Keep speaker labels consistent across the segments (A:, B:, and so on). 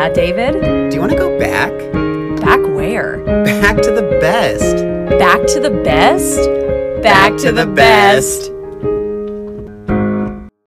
A: Yeah, David?
B: Do you want to go back?
A: Back where?
B: Back to the best.
A: Back to the best? Back, to, the, best.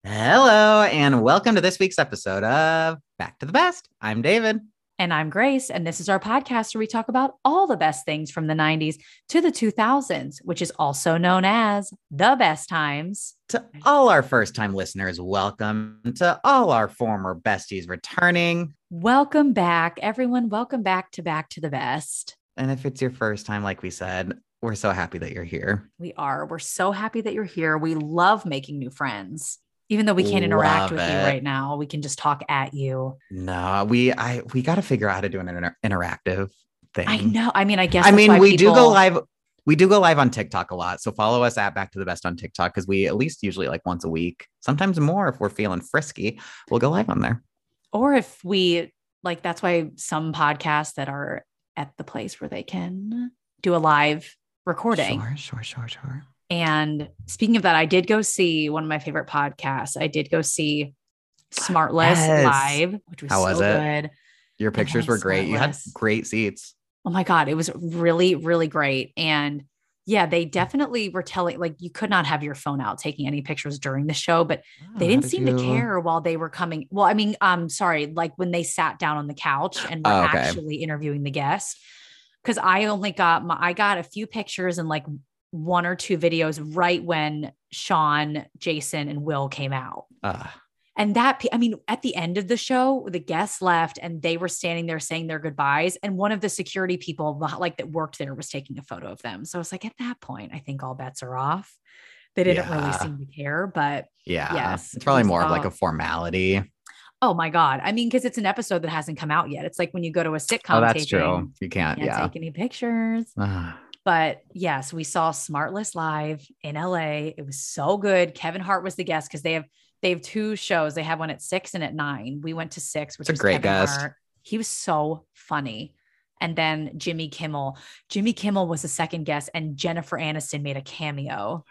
B: Hello, and welcome to this week's episode of Back to the Best. I'm David.
A: And I'm Grace, and this is our podcast where we talk about all the best things from the 90s to the 2000s, which is also known as the best times.
B: To all our first time listeners, welcome. To all our former besties returning.
A: Welcome back, everyone. Welcome back to Back to the Best.
B: And if it's your first time, like we said, we're so happy that you're here.
A: We are. We're so happy that you're here. We love making new friends. Even though we can't interact
B: Love
A: with you right now, we can just talk at you.
B: No, we I we got to figure out how to do an inter- interactive thing.
A: I know. I mean, I guess.
B: I mean, we do go live. We do go live on TikTok a lot. So follow us at Back to the Best on TikTok because we at least usually like once a week, sometimes more if we're feeling frisky. We'll go live on there.
A: or if we like that's why some podcasts that are at the place where they can do a live recording
B: Sure, sure, sure, sure.
A: And speaking of that i did go see one of my favorite podcasts i did go see smartless
B: Yes.
A: live which was
B: How was
A: so
B: it?
A: good
B: Your pictures were great. You had great seats.
A: oh my god it was really really great and yeah they definitely were telling like you could not have your phone out taking any pictures during the show but they
B: Oh,
A: didn't
B: how
A: seem
B: did
A: to care while they were coming. Well, I mean, um, sorry, like when they sat down on the couch and were
B: Oh, okay.
A: actually interviewing the guest. Cause I only got my I got a few pictures and like one or two videos right when Sean, Jason, and Will came out.
B: Uh,
A: And that, I mean, at the end of the show, the guests left and they were standing there saying their goodbyes. And one of the security people, like that worked there, was taking a photo of them. So I was like, at that point, I think all bets are off. They didn't really seem to care, but
B: yeah.
A: Yes,
B: It's probably
A: we
B: more of like a formality.
A: Oh my God. I mean, because it's an episode that hasn't come out yet. It's like when you go to a sitcom.
B: Oh, that's
A: taping,
B: true. You can't.
A: Can't
B: yeah.
A: take any pictures. But yes, we saw Smartless live in LA. It was so good. Kevin Hart was the guest because they have they have two shows. They have one at six and at nine. We went to six, which
B: It's a great
A: Kevin
B: guest.
A: Hart. He was so funny. And then Jimmy Kimmel. Jimmy Kimmel was the second guest, and Jennifer Aniston made a cameo.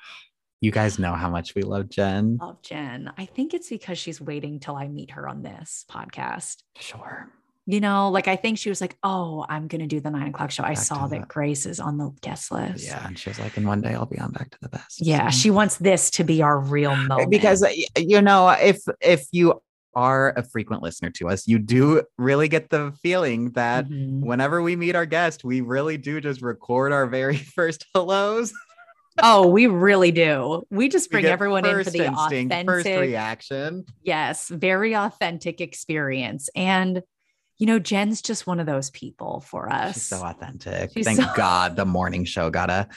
B: you guys know how much we love Jen.
A: Love Jen. I think it's because she's waiting till I meet her on this podcast.
B: Sure.
A: You know, like I think she was like, "Oh, I'm gonna do the nine o'clock show." I
B: Back
A: saw
B: the-
A: that Grace is on the guest list.
B: Yeah. And she was like, and one day I'll be on Back to the Best.
A: yeah.
B: So-
A: She wants this to be our real moment
B: because uh, you know if if you are a frequent listener to us you do really get the feeling that
A: Mhm.
B: whenever we meet our guest we really do just record our very first hellos
A: oh, we really do. We just bring
B: get
A: everyone in for the
B: instinct, first reaction
A: yes, very authentic experience. And you know, Jen's just one of those people for us.
B: she's so authentic
A: She's
B: thank
A: so-
B: god the morning show got a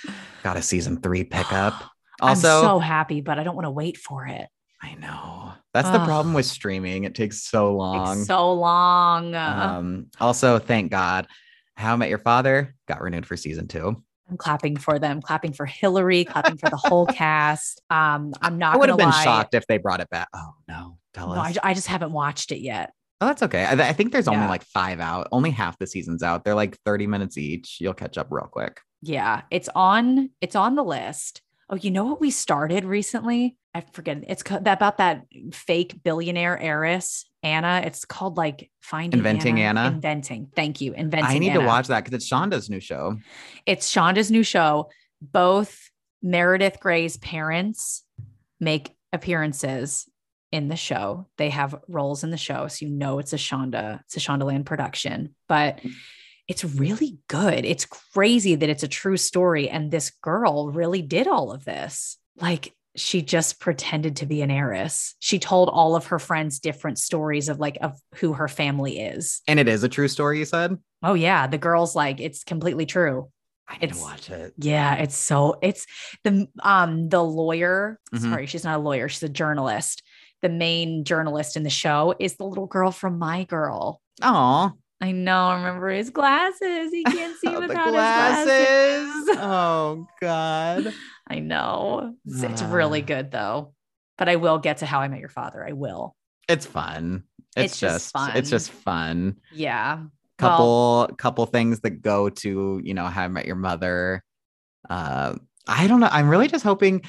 B: got a season three pickup
A: I'm
B: also
A: so happy, but I don't want to wait for it.
B: i know that's the problem with streaming it takes so long
A: Takes so long.
B: um also thank god how i met your father got renewed for season two
A: I'm clapping for them, clapping for Hilary, clapping for the whole cast. Um, I'm not.
B: I would have been
A: lie.
B: shocked if they brought it back. Oh no, tell
A: No, I. I just haven't watched it yet.
B: Oh, that's okay. I, I think there's only like five out. Only half the season's out. They're like 30 minutes each. You'll catch up real quick.
A: Yeah, it's on. It's on the list. Oh, you know what we started recently? I forget. It's co- that about that fake billionaire heiress Anna. It's called like Finding
B: Inventing Anna?
A: Inventing. Thank you. Inventing.
B: I need
A: Anna.
B: to watch that because it's Shonda's new show.
A: It's Shonda's new show. Both Meredith Grey's parents make appearances in the show. They have roles in the show, so you know it's a Shonda, it's a Shondaland production. But it's really good. It's crazy that it's a true story, and this girl really did all of this. Like she just pretended to be an heiress. She told all of her friends different stories of like of who her family is.
B: And it is a true story, you said?
A: Oh yeah, the girl's like it's completely true.
B: I need
A: It's-
B: to watch it.
A: Yeah, it's so it's the um the lawyer.
B: Mhm.
A: Sorry, she's not a lawyer, she's a journalist. The main journalist in the show is the little girl from My Girl.
B: Oh,
A: I know. I remember his glasses? He can't see without
B: glasses.
A: his glasses.
B: oh God.
A: I know. It's, it's
B: Ah.
A: really good though. But I will get to How I Met Your Father. I will.
B: It's fun. It's,
A: It's just
B: just, it's just fun.
A: Yeah. Well,
B: Couple couple things that go to, you know, how I met your mother. Uh I don't know. I'm really just hoping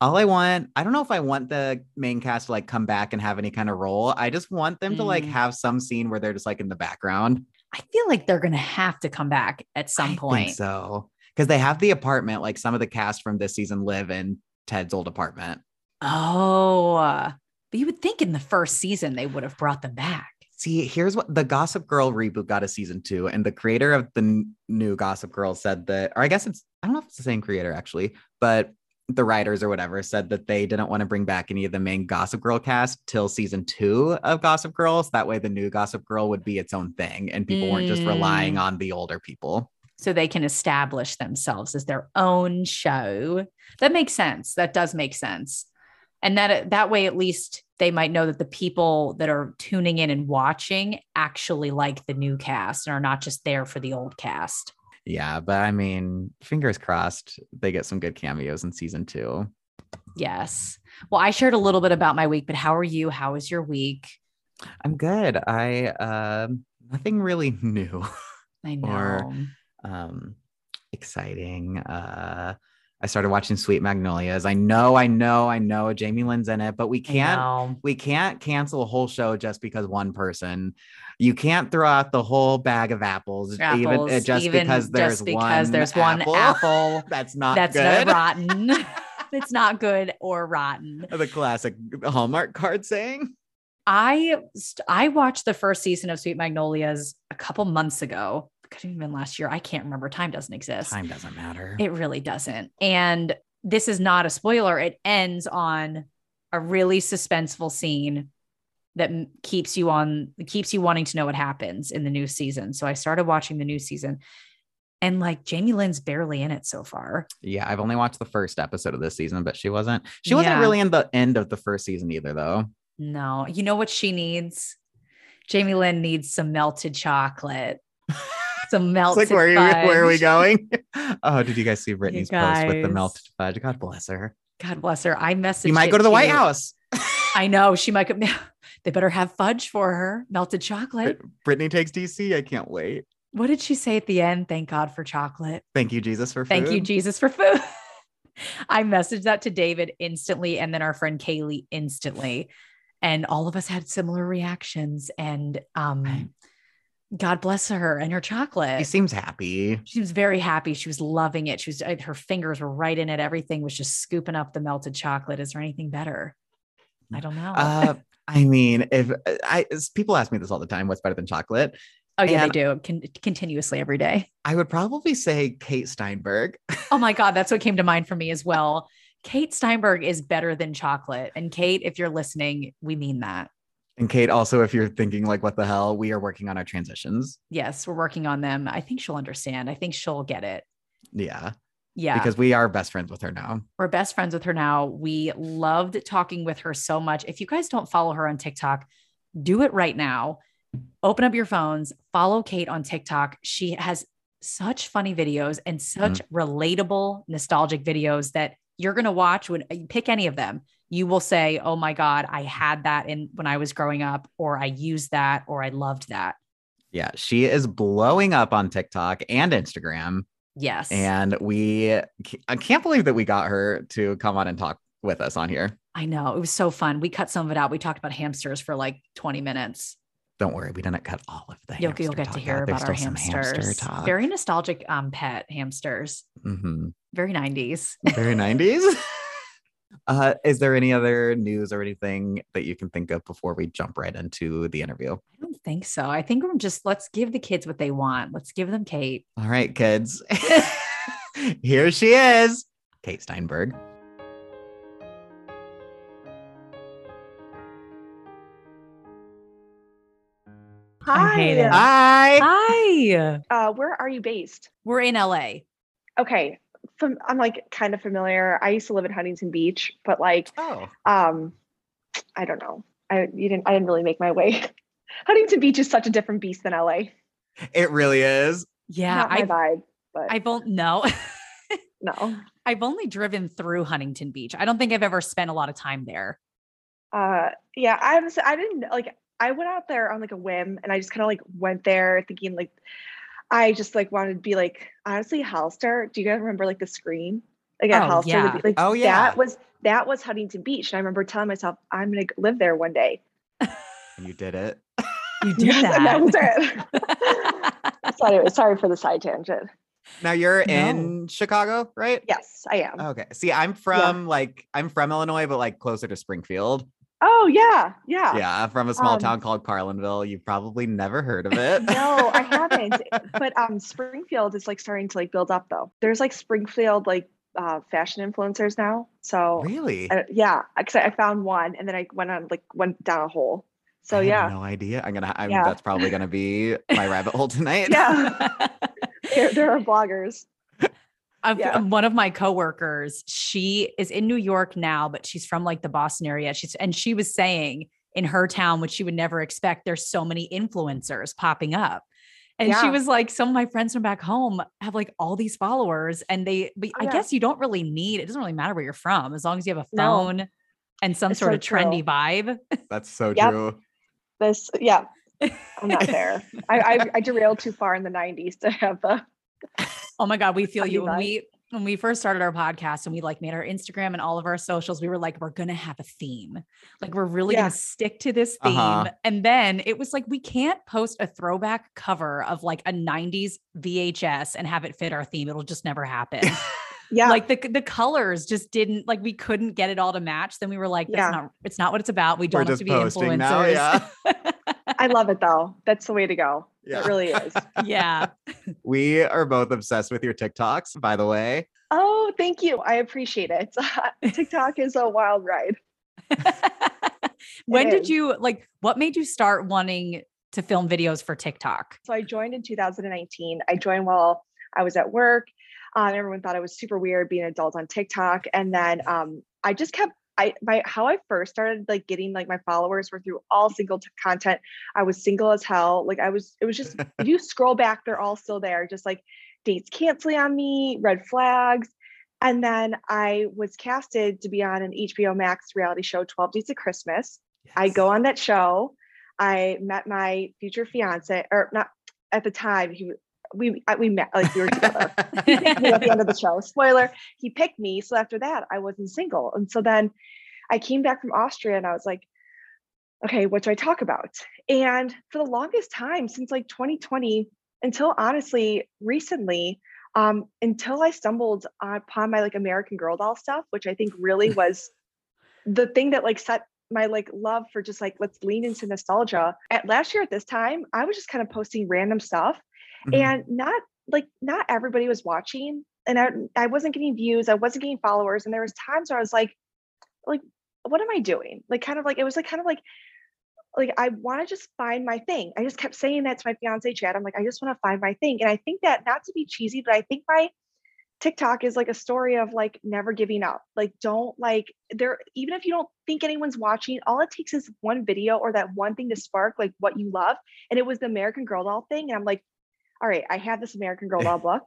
B: all I want, I don't know if I want the main cast to like come back and have any kind of role. I just want them to like
A: Mm.
B: have some scene where they're just like in the background.
A: I feel like they're gonna have to come back at some
B: I
A: point.
B: think so. Because they have the apartment, like some of the cast from this season live in Ted's old apartment.
A: Oh, uh, but you would think in the first season they would have brought them back.
B: See, here's what the Gossip Girl reboot got a season two, and the creator of the n- new Gossip Girl said that, or I guess it's, I don't know if it's the same creator actually, but the writers or whatever said that they didn't want to bring back any of the main Gossip Girl cast till season two of Gossip Girls. That way, the new Gossip Girl would be its own thing, and people weren't just relying
A: Mm.
B: on the older people.
A: So they can establish themselves as their own show. That makes sense. That does make sense. And that that way at least they might know that the people that are tuning in and watching actually like the new cast and are not just there for the old cast.
B: Yeah, but I mean, fingers crossed they get some good cameos in season two.
A: Yes. Well, I shared a little bit about my week, but how are you? How was your week?
B: I'm good. I um nothing really new.
A: I know.
B: Or- um exciting uh i started watching sweet magnolias i know i know i know jamie lynn's in it but we can't we can't cancel a whole show just because one person you can't throw out the whole bag of apples, even uh, just
A: even
B: because there's
A: just because
B: one
A: there's one
B: apple.
A: apple
B: that's not
A: that's
B: good
A: not rotten. it's not good or rotten.
B: the classic hallmark card saying
A: I I watched the first season of Sweet Magnolias a couple months ago. Could have even been last year. I can't remember. Time doesn't exist.
B: time doesn't matter
A: It really doesn't. And this is not a spoiler. It ends on a really suspenseful scene that keeps you on keeps you wanting to know what happens in the new season. So I started watching the new season. And like Jamie Lynn's barely in it so far.
B: yeah i've only watched the first episode of this season but she wasn't she wasn't
A: Yeah.
B: really in the end of the first season either though
A: No, you know what she needs? Jamie Lynn needs some melted chocolate. Some
B: It's
A: melted
B: like where, are you- where are we going? oh, did you guys see Britney's post with the melted fudge? God bless her.
A: God bless her. I messaged.
B: You might go to the White
A: you.
B: House.
A: I know she might. go- They better have fudge for her, melted chocolate.
B: Britney takes DC. I can't wait.
A: What did she say at the end? Thank God for chocolate.
B: Thank you, Jesus, for food.
A: Thank you, Jesus, for food. I messaged that to David instantly, and then our friend Kaylee instantly, and all of us had similar reactions. And um. God bless her and her chocolate.
B: He seems happy.
A: she was very happy. She was loving it. She was uh, her fingers were right in it. Everything was just scooping up the melted chocolate. Is there anything better? I don't know.
B: Uh, I mean, if I people ask me this all the time, what's better than chocolate?
A: oh yeah,
B: and-
A: they do Con- continuously every day.
B: I would probably say Kate Steinberg.
A: Oh my god, that's what came to mind for me as well. Kate Steinberg is better than chocolate. And Kate, if you're listening, we mean that.
B: And Kate, also, if you're thinking like, what the hell, we are working on our transitions.
A: Yes, we're working on them. I think she'll understand. I think she'll get it.
B: Yeah,
A: Yeah.
B: because we are best friends with her now.
A: we're best friends with her now. We loved talking with her so much. If you guys don't follow her on TikTok, do it right now. Open up your phones, follow Kate on TikTok. She has such funny videos and such mm-hmm. relatable, nostalgic videos that you're going to watch when you pick any of them. You will say, "Oh my god, I had that in when I was growing up or I used that or I loved that."
B: Yeah, she is blowing up on TikTok and Instagram.
A: Yes.
B: And we, I can't believe that we got her to come on and talk with us on here.
A: I know. It was so fun. We cut some of it out. We talked about hamsters for like 20 minutes.
B: Don't worry, we didn't cut all of the
A: You'll, you'll get to hear
B: out. There's
A: about our hamsters.
B: hamster talk.
A: Very nostalgic um pet hamsters.
B: Mhm.
A: Very 90s.
B: Very 90s. Uh, is there any other news or anything that you can think of before we jump right into the interview?
A: I don't think so. I think we're just let's give the kids what they want. Let's give them Kate.
B: All right, kids. Here she is, Kate Steinberg.
A: I hate it.
B: Hi.
A: Hi.
C: Uh, where are you based?
A: We're in LA.
C: Okay, fam- I'm like kind of familiar. I used to live in Huntington Beach, but like,
B: Oh,
C: um, I don't know. I you didn't. I didn't really make my way. Huntington Beach is such a different beast than LA.
B: it really is.
A: Yeah.
C: Not my
A: I've,
C: vibe, but
A: I've only no.
C: no.
A: I've only driven through Huntington Beach. I don't think I've ever spent a lot of time there.
C: Uh, yeah, I was. I didn't like. I went out there on like a whim, and I just kind of like went there thinking like, I just like wanted to be like honestly Hollister. Do you guys remember like the screen? Like at
A: Oh,
C: Hollister,
A: yeah.
C: be, like
B: Oh, yeah.
C: that was that was Huntington Beach. And I remember telling myself, I'm going to live there one day.
B: And you did it.
A: You did
C: Yes, and that was
A: that.
C: it. so anyway, sorry for the side tangent.
B: Now you're
A: No.
B: in Chicago, right?
C: Yes, I am.
B: Okay. See, I'm from like I'm from Illinois, but like closer to Springfield.
C: Oh yeah, yeah.
B: Yeah, from a small
C: Um,
B: town called Carlinville. You've probably never heard of it.
C: No, I haven't. but um, Springfield is like starting to like build up though. There's like Springfield like uh, fashion influencers now. So
B: really?
C: yeah, because I found one and then I went on like went down a hole. So
B: I
C: yeah,
B: no idea. I'm gonna. I'm,
C: Yeah.
B: That's probably gonna be my rabbit hole tonight.
C: yeah, there, there are bloggers.
A: I've,
C: Yeah.
A: one of my coworkers, she is in New York now, but she's from like the Boston area. She's and she was saying in her town, which she would never expect, there's so many influencers popping up. And she was like, some of my friends from back home have like all these followers, and they, but
C: Oh,
A: I
C: yeah.
A: guess you don't really need it. Doesn't really matter where you're from, as long as you have a
C: No.
A: phone and some
C: It's
A: sort
C: so
A: of trendy
C: true.
A: vibe.
B: That's so
C: Yep.
B: true.
C: This yeah, I'm not there. I, I I derailed too far in the '90s to have the
A: Oh my God, we feel you. When we when we first started our podcast and we like made our Instagram and all of our socials, we were like, we're gonna have a theme. Like we're really
C: Yeah.
A: gonna stick to this theme.
B: Uh-huh.
A: And then it was like we can't post a throwback cover of like a 90s VHS and have it fit our theme. It'll just never happen.
C: yeah.
A: Like the the colors just didn't like we couldn't get it all to match. Then we were like, that's
C: Yeah.
A: not it's not what it's about. We
B: We're
A: don't have to be influencers.
B: now. Yeah.
C: I love it though. That's the way to go.
B: Yeah.
C: It really is.
A: yeah.
B: We are both obsessed with your TikToks, by the way.
C: Oh, thank you. I appreciate it. TikTok is a wild ride.
A: when did
C: is.
A: you like what made you start wanting to film videos for TikTok?
C: So I joined in 2019. I joined while I was at work. Um, everyone thought I was super weird being an adult on TikTok, and then um, I just kept. I my how I first started like getting like my followers were through all single t- content. I was single as hell. Like I was. It was just if you scroll back, they're all still there. Just like dates canceling on me, red flags. And then I was casted to be on an HBO Max reality show, 12 Dates of Christmas. I go on that show. I met my future fiance, or not at the time. He we I- we met like we were together. He picked me at the end of the show. Spoiler: He picked me. So after that, I wasn't single, and so then I came back from Austria, and I was like, okay, what do I talk about? And for the longest time, since like 2020, until honestly recently, um, until I stumbled upon my like American Girl doll stuff, which I think really was the thing that like set my like love for just like let's lean into nostalgia. At last year at this time, I was just kind of posting random stuff
B: Mhm.
C: and not like not everybody was watching and I, I wasn't getting views, I wasn't getting followers. And there was times where I was like, like, what am I doing? Like kind of like it was like kind of like like I want to just find my thing. I just kept saying that to my fiance Chad. I'm like, I just want to find my thing. And I think that not to be cheesy, but I think my TikTok is like a story of like never giving up. Like, don't like there, even if you don't think anyone's watching, all it takes is one video or that one thing to spark like what you love. And it was the American Girl doll thing. And I'm like, all right, I have this American Girl doll book.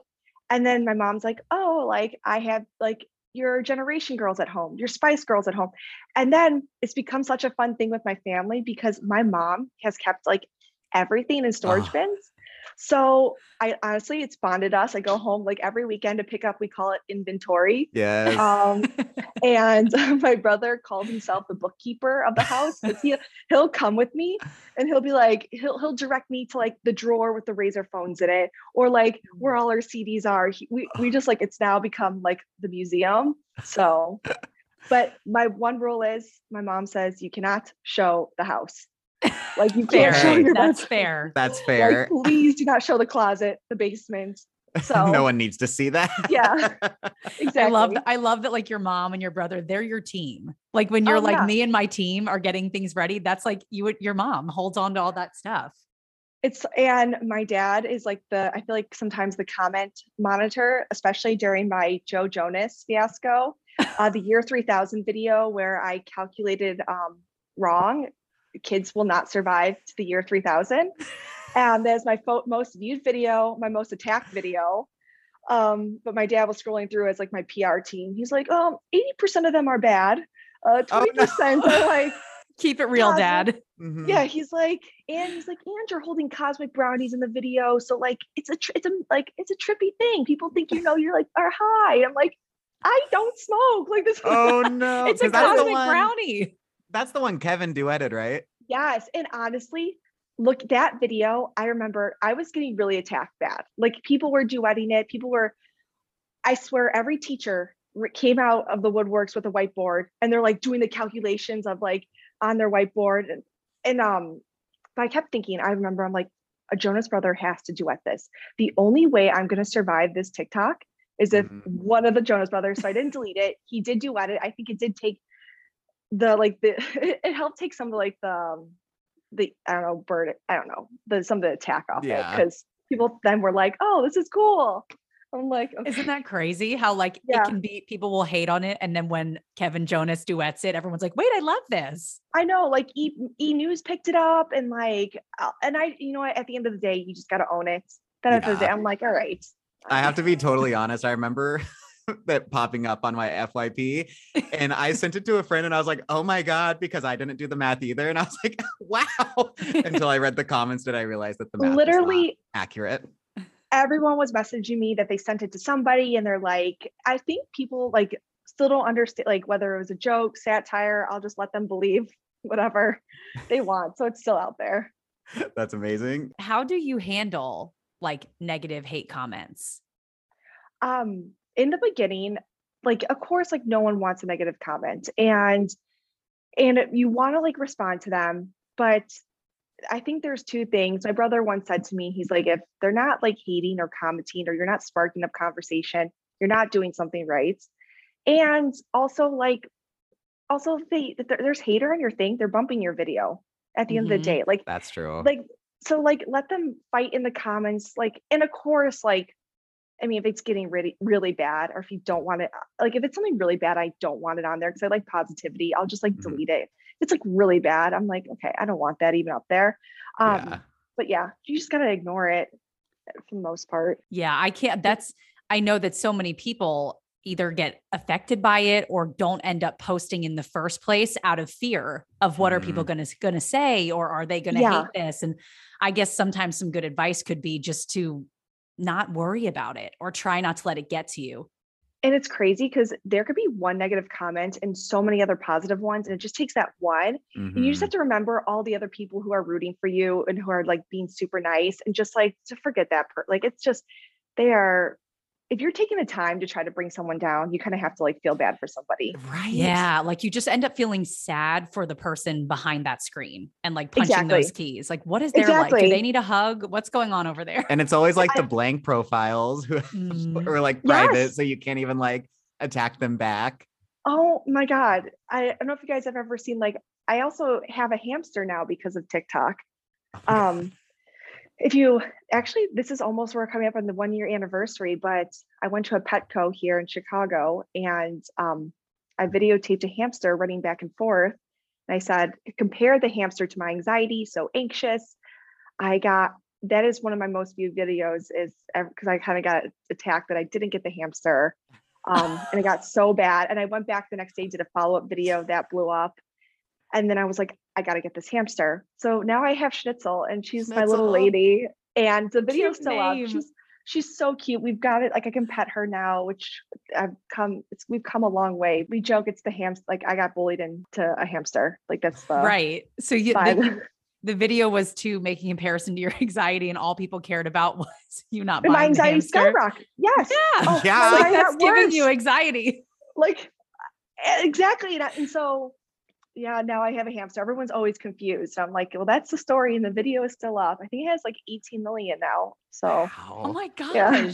C: And then my mom's like, oh, like I have like your generation girls at home, your Spice Girls at home. And then it's become such a fun thing with my family because my mom has kept like everything in storage
B: Oh.
C: bins. So I honestly, it's bonded us. I go home like every weekend to pick up, we call it inventory.
B: Yes.
C: Um, and my brother called himself the bookkeeper of the house. He, he'll come with me and he'll be like, he'll, he'll direct me to like the drawer with the Razr phones in it or like where all our CDs are. He, we, we just like, it's now become like the museum. So, but my one rule is my mom says you cannot show the house. Like you can't show your
A: That's
C: bedroom.
A: fair.
B: That's
C: Like,
B: fair.
C: please do not show the closet, the basement. So
B: no one needs to see that.
C: yeah, exactly.
A: I love I love that like your mom and your brother, they're your team. Like when you're
C: Oh,
A: like
C: yeah.
A: me and my team are getting things ready, that's like you would your mom holds on to all that stuff.
C: It's and my dad is like the I feel like sometimes the comment monitor, especially during my Joe Jonas fiasco, uh, the year 3000 video where I calculated um, wrong. Kids will not survive to the year 3000. And there's my fo- most viewed video, my most attacked video. Um, but my dad was scrolling through as like my PR team. He's like, um, 80% of them are bad. Uh, 20%
B: Oh, no.
C: are like,
A: Keep it real,
C: Yeah,
A: dad.
B: Mhm.
C: yeah he's like and he's like and you're holding cosmic brownies in the video so like it's a tr- it's a like it's a trippy thing people think you know you're like are high i'm like I don't smoke. Like this.
B: Oh no.
A: it's a cosmic
B: one.
A: brownie.
B: That's the one Kevin duetted, right?
C: Yes. And honestly, look, that video, I remember I was getting really attacked bad. Like people were duetting it. People were, I swear, every teacher came out of the woodworks with a whiteboard and they're like doing the calculations of like on their whiteboard. And, and um, but I kept thinking, I remember I'm like, a Jonas brother has to duet this. The only way I'm going to survive this TikTok is if
B: Mhm.
C: one of the Jonas brothers, so I didn't delete it. He did duet it. I think it did take the like the it helped take some of like the um, the I don't know bird I don't know the some of the attack off it because people then were like oh this is cool I'm like okay.
A: Isn't that crazy how like
C: Yeah.
A: it can be people will hate on it and then when Kevin Jonas duets it everyone's like wait I love this.
C: I know like E E News picked it up and like uh, and I you know what at the end of the day you just got to own it then after the day I'm like all right
B: I have to be totally honest. I remember that popping up on my FYP and I sent it to a friend and I was like, oh my God, because I didn't do the math either. And I was like, wow. Until I read the comments, did I realize that the math was not
C: literally
B: accurate.
C: everyone was messaging me that they sent it to somebody and they're like i think people like still don't understand like whether it was a joke satire i'll just let them believe whatever they want so it's still out there
B: That's amazing.
A: How do you handle like negative hate comments?
C: um in the beginning like of course like no one wants a negative comment and and you want to like respond to them but i think there's two things. My brother once said to me he's like if they're not like hating or commenting or you're not sparking up conversation you're not doing something right. And also like also if they if there's hater on your thing they're bumping your video at the end of the mm-hmm. day like
B: That's true.
C: like so like let them fight in the comments like and of course like i mean if it's getting really really bad or if you don't want it like if it's something really bad i don't want it on there because i like positivity i'll just like
B: Mhm.
C: delete it if it's like really bad i'm like okay i don't want that even up there um
B: yeah.
C: but yeah you just gotta ignore it uh, for the most part
A: Yeah, I can't that's I know that so many people either get affected by it or don't end up posting in the first place out of fear of what are people going to going to say or are they going to
C: Yeah.
A: hate this and I guess sometimes some good advice could be just to not worry about it or try not to let it get to you.
C: and it's crazy because there could be one negative comment and so many other positive ones and it just takes that one And you just have mm-hmm. to remember all the other people who are rooting for you and who are like being super nice and just like to forget that part. like it's just they are if you're taking the time to try to bring someone down you kind of have to like feel bad for somebody
B: right.
A: Yeah, like you just end up feeling sad for the person behind that screen and like punching
C: Exactly.
A: those keys. Like what is their like? Do they need a hug? What's going on over there?
B: And it's always like
C: I-
B: the blank profiles who
A: Mm.
B: or like private,
C: Yes.
B: so you can't even like attack them back.
C: oh my god I, I don't know if you guys have ever seen like i also have a hamster now because of tiktok
B: Oh
C: um if you actually this is almost we're coming up on the one year anniversary but i went to a petco here in chicago and um i videotaped a hamster running back and forth. And i said compare the hamster to my anxiety so anxious. I got that is one of my most viewed videos is because i kind of got attacked that i didn't get the hamster um, and it got so bad. And i went back the next day did a follow-up video that blew up and then I was like, I gotta get this hamster. So now I have Schnitzel, and she's my little lady. And the video's
A: Cute
C: still up. She's she's so cute. We've got it. Like I can pet her now, which I've come. It's we've come a long way. We joke it's the hamster. Like I got bullied into a hamster. Like that's the
A: right. So you the, the video was to make a comparison to your anxiety, and all people cared about was you not
C: And my
A: buying the
C: anxiety
A: hamster.
C: skyrocketed. Yes.
A: Yeah,
C: Oh,
B: Yeah.
C: my
A: like
C: anxiety
A: that's
C: got
A: giving you anxiety.
C: like exactly and, and so yeah now i have a hamster everyone's always confused so i'm like well that's the story and the video is still up i think it has like 18 million now so
A: Oh my gosh.
C: Yeah.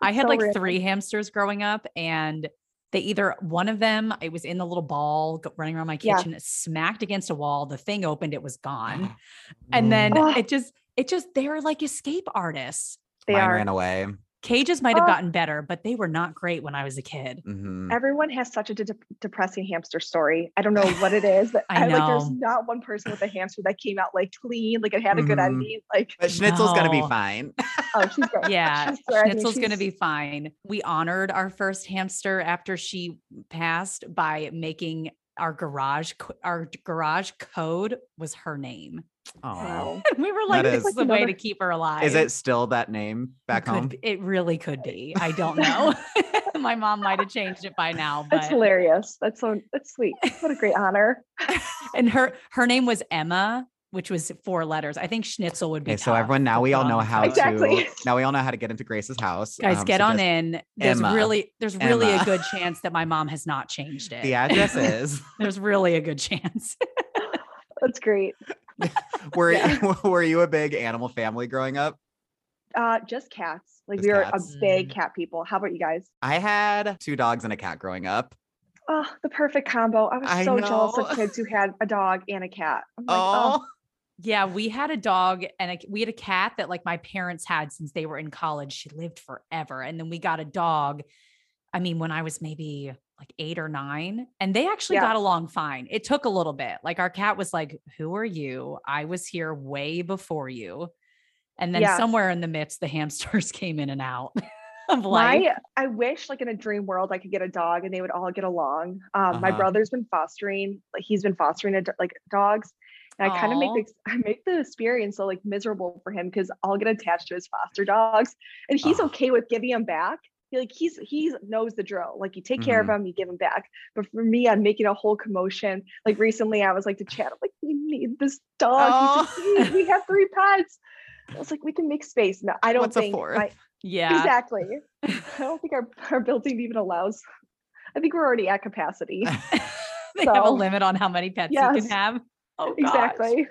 A: I had
C: so
A: like
C: random.
A: three hamsters growing up, and they either one of them, it was in the little ball running around my
C: Yeah.
A: kitchen, it smacked against a wall. The thing opened, it was gone. And then
C: Oh.
A: it just, it just, they're like escape artists.
C: they
B: Mine
C: are
B: ran away.
A: Cages might have
C: Oh.
A: gotten better, but they were not great when I was a kid.
B: Mhm.
C: everyone has such a de- depressing hamster story i don't know what it is but
A: I
C: I, like there's not one person with a hamster that came out like clean like it had a good
B: Mhm.
C: ending like
B: But Schnitzel's gonna be fine.
C: oh she's great
A: Yeah,
C: She's great. I mean,
A: Schnitzel's going to be fine. We honored our first hamster after she passed by making our garage our garage code was her name.
B: Oh.
A: And we were like,
B: That
A: this
B: is-
A: is the way to keep her alive.
B: Is it still that name back
A: could
B: home?
A: be- It really could be. I don't know. My mom might have changed it by now,
C: That's hilarious. That's so that's sweet. What a great honor.
A: and her her name was Emma, which was four letters. I think Schnitzel would be.
B: Okay, so everyone now we all know how.
C: Exactly.
B: to now we all know how to get into Grace's house.
A: Guys,
B: Um,
A: get
B: so
A: on in. There's
B: Emma.
A: really, there's really a good chance that my mom has not changed it.
B: The address is
A: There's really a good chance.
C: That's great.
B: were
C: Yeah.
B: were you a big animal family growing up?
C: Uh, just cats. Like
B: Just
C: we are
B: cats.
C: a big
A: Mm.
C: cat people. How about you guys?
B: I had two dogs and a cat growing up.
C: Oh, the perfect combo. I was
B: I
C: so jealous of kids who had a dog and a cat. I'm like,
B: Oh,
C: oh,
A: Yeah, we had a dog and a, we had a cat that like my parents had since they were in college. She lived forever. And then we got a dog. I mean, when I was maybe like eight or nine, and they actually
C: Yeah.
A: got along fine. It took a little bit. Like our cat was like, Who are you? I was here way before you. And then somewhere in the midst, the hamsters came in and out of life.
C: my I wish like in a dream world I could get a dog and they would all get along. Um, my
B: Uh-huh.
C: brother's been fostering, like he's been fostering a, like dogs. And I kind of make the I make the experience so like miserable for him because I'll get attached to his foster dogs and he's
B: Ugh.
C: okay with giving them back. He, like he's he knows the drill. Like you take care of mm-hmm. him, you give him back. But for me, I'm making a whole commotion. Like recently, I was like to Chad. I'm like, we need this dog. He's oh. like, we have three pets. I was like, we can make space. No, I don't
B: What's a
C: think
B: fourth?
C: my-
A: yeah.
C: exactly. I don't think our, our building even allows. I think we're already at capacity.
A: they have a limit on how many pets you can have. Oh,
C: exactly.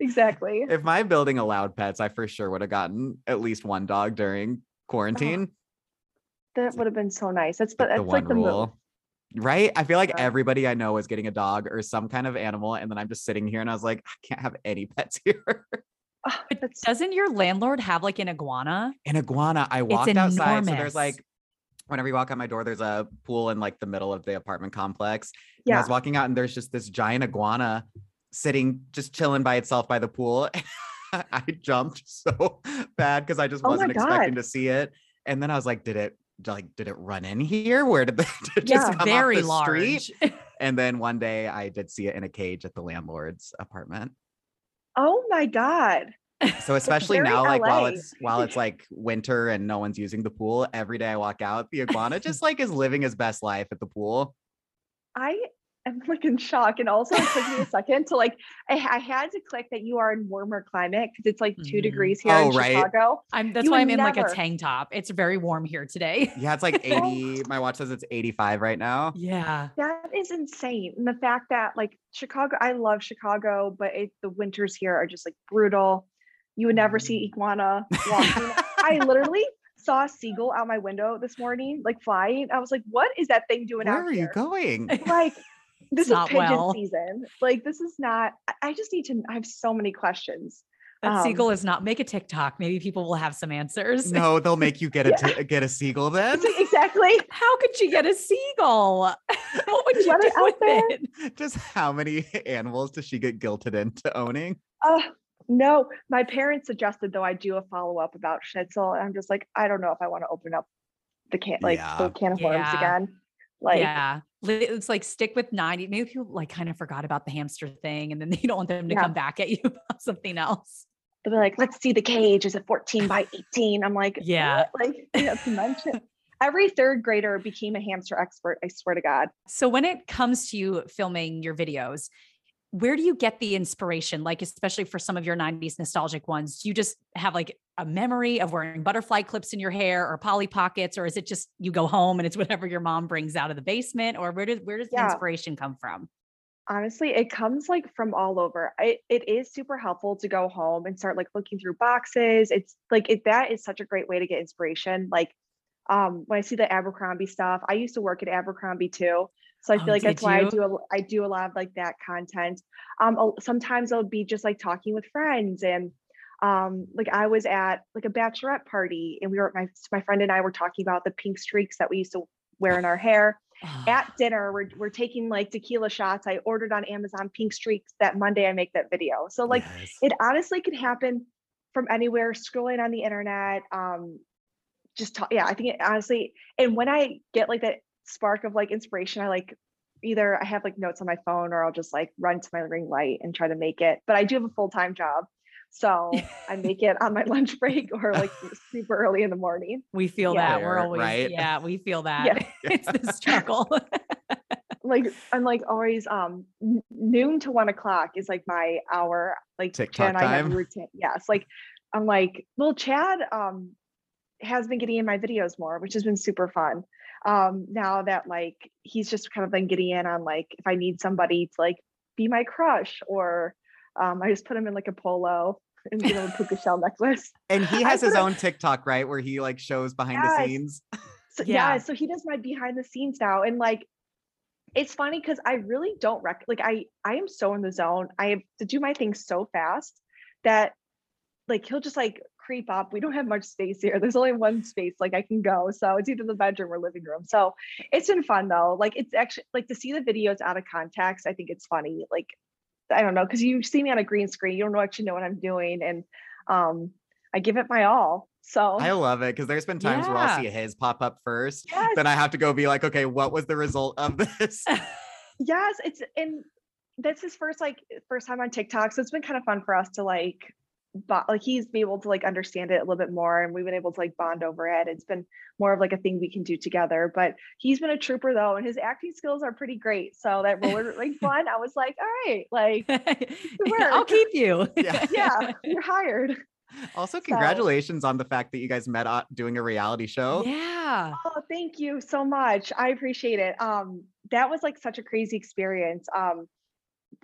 C: exactly.
B: if my building allowed pets, I for sure would have gotten at least one dog during uh-huh. quarantine.
C: That would have been so nice. That's the,
B: Like
C: that's like the move.
B: Right? I feel like
C: Yeah.
B: everybody I know is getting a dog or some kind of animal. And then I'm just sitting here and I was like, I can't have any pets here.
C: Ah,
A: But doesn't your landlord have like an iguana?
B: An iguana. I walked outside. So there's like, whenever you walk out my door, there's a pool in like the middle of the apartment complex. And I was walking out and there's just this giant iguana sitting, just chilling by itself by the pool. I jumped so bad because I just
C: Oh
B: wasn't expecting to see it. And then I was like, did it like did it run in here? Where did, the, did
C: Yeah.
B: just come
A: very
B: off the street?
A: large.
B: And then one day I did see it in a cage at the landlord's apartment.
C: Oh my God.
B: So especially now, like while it's while it's like winter and no one's using the pool, every day I walk out, the iguana just like is living his best life at the pool.
C: I am like in shock. And also it took me a second to like, I, I had to click that you are in warmer climate because it's like 2
A: Mhm.
C: degrees here
B: Oh,
C: in
B: right.
C: Chicago.
A: I'm that's
C: You
A: why I'm in like a tank top. It's very warm here today.
B: Yeah, it's like 80. my watch says it's 85 right now.
A: Yeah.
C: That is insane. And the fact that like Chicago, I love Chicago, but it, the winters here are just like brutal. You would never see iguana walking. I literally saw a seagull out my window this morning, like flying. I was like, what is that thing doing
B: Where
C: out here?
B: Where are you
C: here?
B: going?
C: Like, this is pigeon
A: well.
C: season. Like, this is not, I- I just need to, I have so many questions.
A: That
C: Um,
A: seagull is not make a TikTok. Maybe people will have some answers.
B: No, they'll make you get a t- get a seagull then.
C: Exactly.
A: How could you get a seagull? what would you do
C: out
A: with
C: there.
A: it?
B: Just how many animals does she get guilted into owning?
C: Uh, no, my parents suggested though I do a follow up about Schnitzel. And I'm just like, I don't know if I want to open up the can like
B: Yeah.
C: the can of worms
A: Yeah.
C: again. Like,
A: yeah. It's like stick with 90. Maybe people like kind of forgot about the hamster thing and then they don't want them to
C: Yeah.
A: come back at you about something else.
C: they'll be like, let's see the cage. Is it 14 by 18? I'm like,
A: Yeah.
C: "What?" Like, you know, to mention. Every third grader became a hamster expert. I swear to God.
A: So when it comes to you filming your videos, where do you get the inspiration? Like, especially for some of your 90s nostalgic ones, do you just have like a memory of wearing butterfly clips in your hair or Polly Pockets, or is it just you go home and it's whatever your mom brings out of the basement? Or where does where does the inspiration come from?
C: honestly it comes like from all over. I, it is super helpful to go home and start like looking through boxes. It's like it, that is such a great way to get inspiration. Like um when i see the abercrombie stuff i used to work at abercrombie too so i
A: Oh,
C: feel like
A: did
C: that's why i do a, i do a lot of like that content. Um sometimes it'll be just like talking with friends and um like i was at like a bachelorette party and we were my my friend and i were talking about the pink streaks that we used to wear in our hair. At dinner we're, we're taking like tequila shots. I ordered on amazon pink streaks that monday i make that video. So like
B: Yes.
C: it honestly could happen from anywhere scrolling on the internet um just talk, yeah i think it honestly and when i get like that spark of like inspiration i like either i have like notes on my phone or i'll just like run to my ring light and try to make it but i do have a full-time job So I make it on my lunch break or like super early in the morning.
A: We feel
C: Yeah.
A: that. We're always,
B: right?
A: yeah, we feel that.
C: Yeah.
A: it's the struggle.
C: Like I'm like always um noon to one o'clock is like my hour. Like Chad
B: TikTok
C: and I have a
B: time?
C: routine. Yes. Like I'm like, well, Chad um has been getting in my videos more, which has been super fun. Um now that like he's just kind of been getting in on like if I need somebody to like be my crush or um I just put him in like a polo and give him a puka shell necklace.
B: And he has his own TikTok, right? Where he like shows behind
C: Yes.
B: the scenes.
C: So
A: Yeah.
C: yeah. so he does my behind the scenes now. And like it's funny because I really don't rec like I I am so in the zone. I have to do my thing so fast that like he'll just like creep up. We don't have much space here. There's only one space like I can go. So it's either the bedroom or living room. So it's been fun though. Like it's actually like to see the videos out of context, I think it's funny. Like I don't know, because you see me on a green screen, you don't know actually know what I'm doing. And um I give it my all. So
B: I love it because there's been times where I'll
A: Yeah.
B: see his pop up first.
C: yes,
B: Then I have to go be like, okay, what was the result of this?
C: Yes, it's and that's his first like first time on TikTok, so it's been kind of fun for us to like, but like he's been able to like understand it a little bit more, and we've been able to like bond over it. It's been more of like a thing we can do together. But he's been a trooper though, and his acting skills are pretty great. So that roller like one, I was like, all right, like
A: I'll keep you.
B: Yeah.
C: yeah, you're hired.
B: also, congratulations on the fact that you guys met uh, doing a reality show.
A: Yeah.
C: Oh, thank you so much. I appreciate it. Um, that was like such a crazy experience. Um,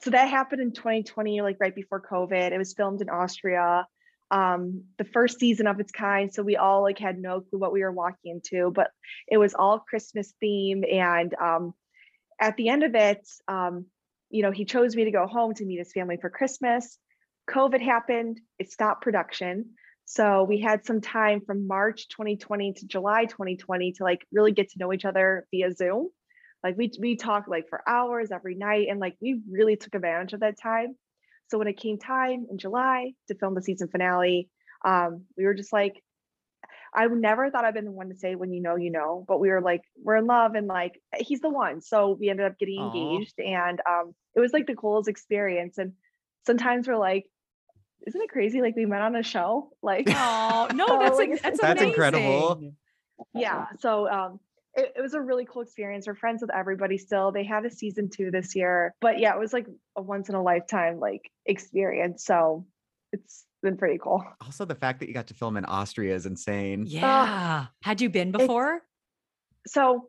C: so that happened in 2020, like right before COVID. It was filmed in Austria. Um, the first season of its kind. So we all like had no clue what we were walking into, but it was all Christmas theme. And um, at the end of it, um, you know, he chose me to go home to meet his family for Christmas. COVID happened, it stopped production. So we had some time from March 2020 to July 2020 to like really get to know each other via Zoom. Like we we talked like for hours every night and like we really took advantage of that time. So when it came time in July to film the season finale, um, we were just like, I never thought I'd been the one to say when you know, you know, but we were like, we're in love and like he's the one. So we ended up getting
B: Aw.
C: engaged and um it was like the coolest experience. And sometimes we're like, isn't it crazy? Like we met on a show. Like
A: Oh no,
C: So,
A: that's
C: like,
A: that's,
B: That's incredible.
A: amazing.
C: yeah so um it, it was a really cool experience we're friends with everybody still they had a season two this year but yeah it was like a once in a lifetime like experience so it's been pretty cool
B: Also, the fact that you got to film in Austria is insane.
A: Yeah. Had you been before?
C: so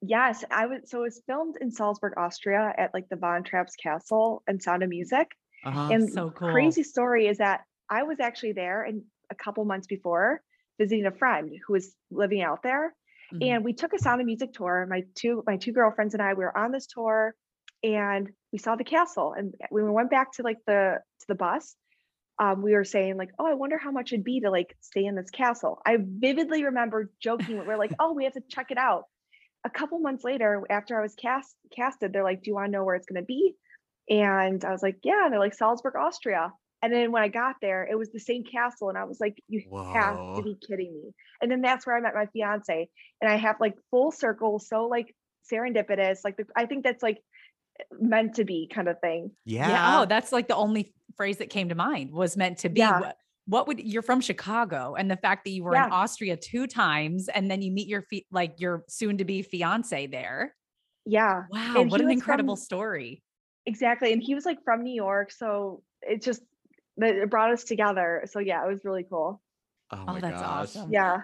C: yes i was so it was filmed in salzburg austria at like the von trapp's castle and sound of music
B: Uh-huh.
C: and
A: so cool.
C: crazy story is that i was actually there and a couple months before visiting a friend who was living out there
A: Mhm.
C: and we took a sound of music tour. My two my two girlfriends and i we were on this tour and we saw the castle and when we went back to like the to the bus. Um, we were saying like oh i wonder how much it'd be to like stay in this castle. I vividly remember joking we we're like oh we have to check it out. A couple months later after i was cast casted they're like do you want to know where it's going to be? And i was like yeah and they're like salzburg austria and then when i got there it was the same castle and i was like you have to be kidding me and then that's where i met my fiance and I have like full circle, so like serendipitous. Like the, I think that's like meant to be kind of thing.
B: yeah.
A: Yeah. Oh, that's like the only phrase that came to mind was meant to be.
C: Yeah.
A: What, what would you're from Chicago and the fact that you were
C: Yeah.
A: in Austria two times and then you meet your fi- like your soon to be fiance there.
C: Yeah,
A: Wow,
C: And
A: what an incredible
C: from-
A: story.
C: exactly. And he was like from New York, so it just that it brought us together. So yeah, it was really cool.
B: Oh, oh, my
A: that's
B: gosh.
A: awesome.
C: Yeah,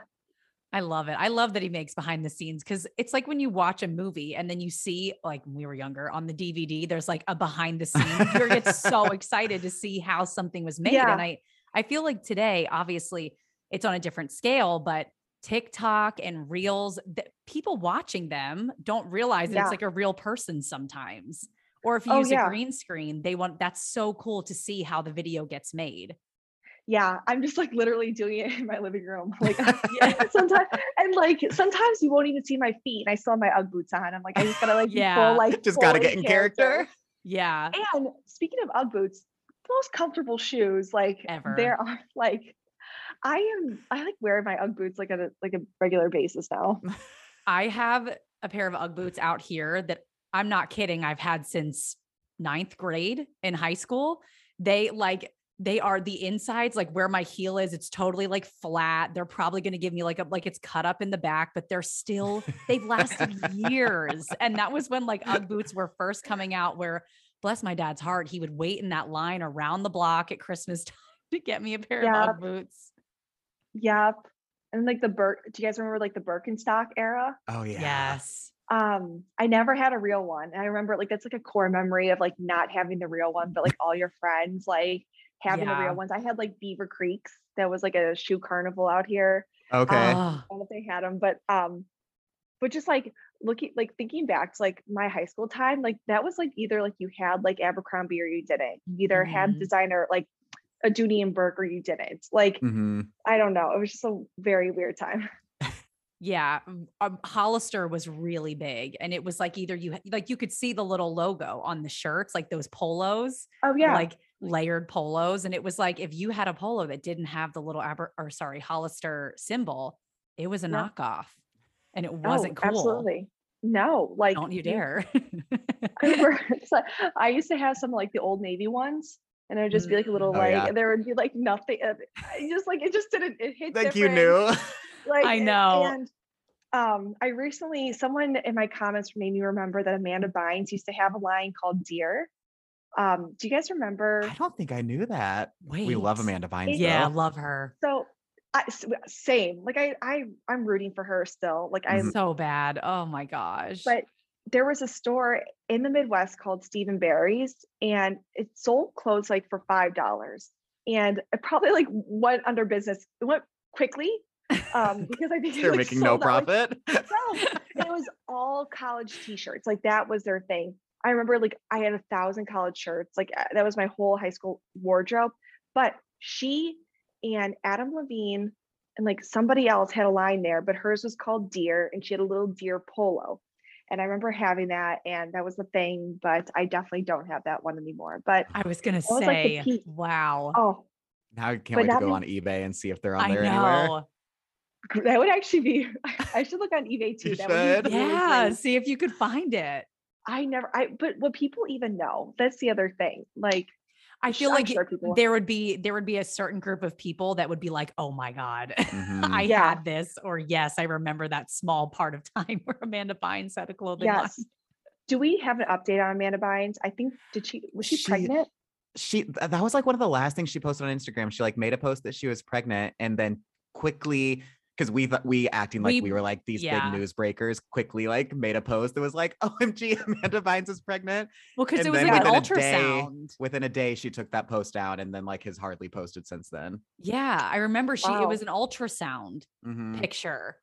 A: I love it. I love that he makes behind the scenes because it's like when you watch a movie and then you see, like when we were younger on the DVD, there's like a behind the scenes. you get so excited to see how something was made.
C: Yeah.
A: And I, I feel like today, obviously, it's on a different scale, but TikTok and Reels, that people watching them don't realize that
C: Yeah.
A: it's like a real person sometimes. Or if you
C: Oh,
A: use
C: yeah.
A: a green screen, they want that's so cool to see how the video gets made.
C: yeah. I'm just like literally doing it in my living room. Like
A: Yeah.
C: sometimes and like sometimes you won't even see my feet, and I still have my UGG boots on. I'm like I just gotta like
A: Yeah.
C: full like
B: Just gotta get in character.
A: Yeah.
C: And speaking of UGG boots, most comfortable shoes like
A: Ever.
C: there are like I am I like wear my UGG boots like on a like a regular basis now.
A: I have a pair of Ugg boots out here that I'm not kidding. I've had since ninth grade in high school. They like they are the insides, like where my heel is, it's totally like flat. They're probably going to give me like a, like it's cut up in the back, but they're still, they've lasted years. And that was when like Ugg boots were first coming out, where bless my dad's heart, he would wait in that line around the block at Christmas time to get me a pair
C: Yep.
A: of Ugg boots.
C: Yep. And like the Birk, do you guys remember like the Birkenstock era?
B: Oh yeah.
A: Yes.
C: Um, I never had a real one. And I remember like that's like a core memory of like not having the real one, but like all your friends like having the real ones. I had like Beaver Creeks. That was like a shoe carnival out here.
B: Okay.
A: Oh,
C: I don't know if they had them, but um, but just like looking like thinking back to like my high school time, like that was like either like you had like Abercrombie or you didn't. You either had
A: Mhm.
C: designer like a Dooney and Bourke or you didn't. Like
B: hmm
C: I don't know. It was just a very weird time.
A: yeah. um, Hollister was really big, and it was like either you like you could see the little logo on the shirts, like those polos.
C: Oh yeah.
A: like layered polos. And it was like if you had a polo that didn't have the little Aber or sorry, Hollister symbol, it was a
C: Yeah.
A: knockoff. And it
C: Oh,
A: wasn't cool.
C: Absolutely. No, like
A: Don't you dare.
C: I remember it's like, I used to have some like the old Navy ones, and it would just be like a little
B: Oh,
C: like,
B: yeah.
C: there would be like nothing. uh, I just like it just didn't. It hit.
B: Like you
C: different.
B: knew.
C: Like
A: I know.
C: And um, I recently someone in my comments made me remember that Amanda Bynes used to have a line called "Dear." Um, do you guys remember?
B: I don't think I knew that.
A: Wait.
B: We love Amanda Bynes.
A: Yeah,
B: though.
A: love her.
C: So, I, s- same. Like I, I, I'm rooting for her still. Like
B: I'm
A: So bad. Oh my gosh.
C: but there was a store in the Midwest called Steve and Barry's, and it sold clothes like for five dollars. And it probably like went under business. It went quickly um, because I think
B: They're
C: like,
B: making no
C: sold out, like,
B: profit.
C: it was all college t-shirts. Like that was their thing. I remember like I had a thousand college shirts. Like uh, that was my whole high school wardrobe. But she and Adam Levine and like somebody else had a line there, but hers was called Dear and she had a little deer polo. And I remember having that and that was the thing, but I definitely don't have that one anymore. But
A: I was gonna
C: was, like,
A: say, wow.
C: oh,
B: now I can't
C: But
B: wait to go
C: means-
B: on eBay and see if they're on
A: I
B: there anywhere.
A: Know.
C: that would actually be I should look on eBay too.
B: You
C: That would
B: should.
C: be really
A: Yeah.
C: great.
A: See if you could find it.
C: I never I but what people even know, that's the other thing. Like
A: I feel
C: I'm
A: like
C: sure people-
A: there would be there would be a certain group of people that would be like, oh my God,
B: Mhm.
A: I
C: Yeah.
A: had this, or yes, I remember that small part of time where Amanda Bynes had a clothing
C: Yes.
A: line.
C: Do we have an update on Amanda Bynes? I think did she was she,
B: She-
C: pregnant?
B: she that was like one of the last things she posted on Instagram. She like made a post that she was pregnant and then quickly because we th- we acting like
A: We-
B: we, were like these
A: yeah.
B: big news breakers quickly like made a post that was like OMG Amanda Bynes is pregnant.
A: Well, because it was like an
B: within a day-
A: ultrasound.
B: Within a day she took that post down and then like has hardly posted since then.
A: Yeah, I remember she it was an ultrasound
B: Mhm.
A: picture,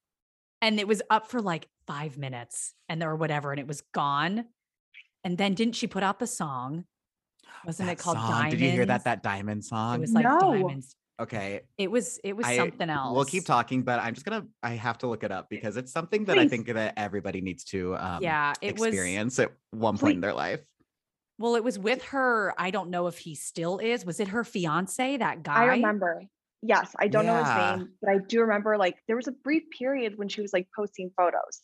A: and it was up for like five minutes, and or whatever, and it was gone. And then didn't she put out the song? Wasn't it called
B: song,
A: Diamonds?
B: Did you hear that that diamond song?
A: It was like
C: No.
A: diamonds.
B: Okay.
A: It was it was
B: I-
A: something else.
B: We'll keep talking, but I'm just gonna I have to look it up because it's something that I think that everybody needs to um
A: Yeah, it was
B: experience at one point in their life.
A: Well, it was with her. I don't know if he still is. Was it her fiance? That guy.
C: I remember. Yes, I don't know
B: Yeah.
C: his name, but I do remember like there was a brief period when she was like posting photos.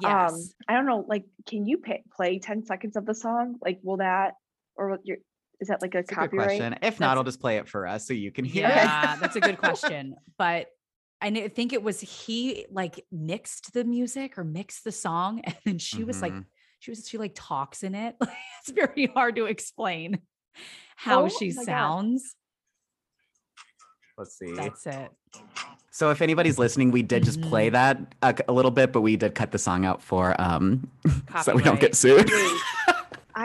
A: Yes.
C: Um, I don't know, like, can you pay, play 10 seconds of the song? Like, will that or will your is that like a
B: It's a good
C: copyright?
B: question. If not,
A: That's-
B: I'll just play it for us so you can hear it.
A: yeah, that's a good question. But I think it was he like mixed the music or mixed the song, and then she was like,
B: Mhm.
A: she was she like talks in it. it's very hard to explain how
C: Oh
A: she
C: my God.
A: sounds.
B: Let's see.
A: That's it.
B: So if anybody's listening, we did just play
A: Mhm.
B: that a, a little bit, but we did cut the song out for um so we don't get sued.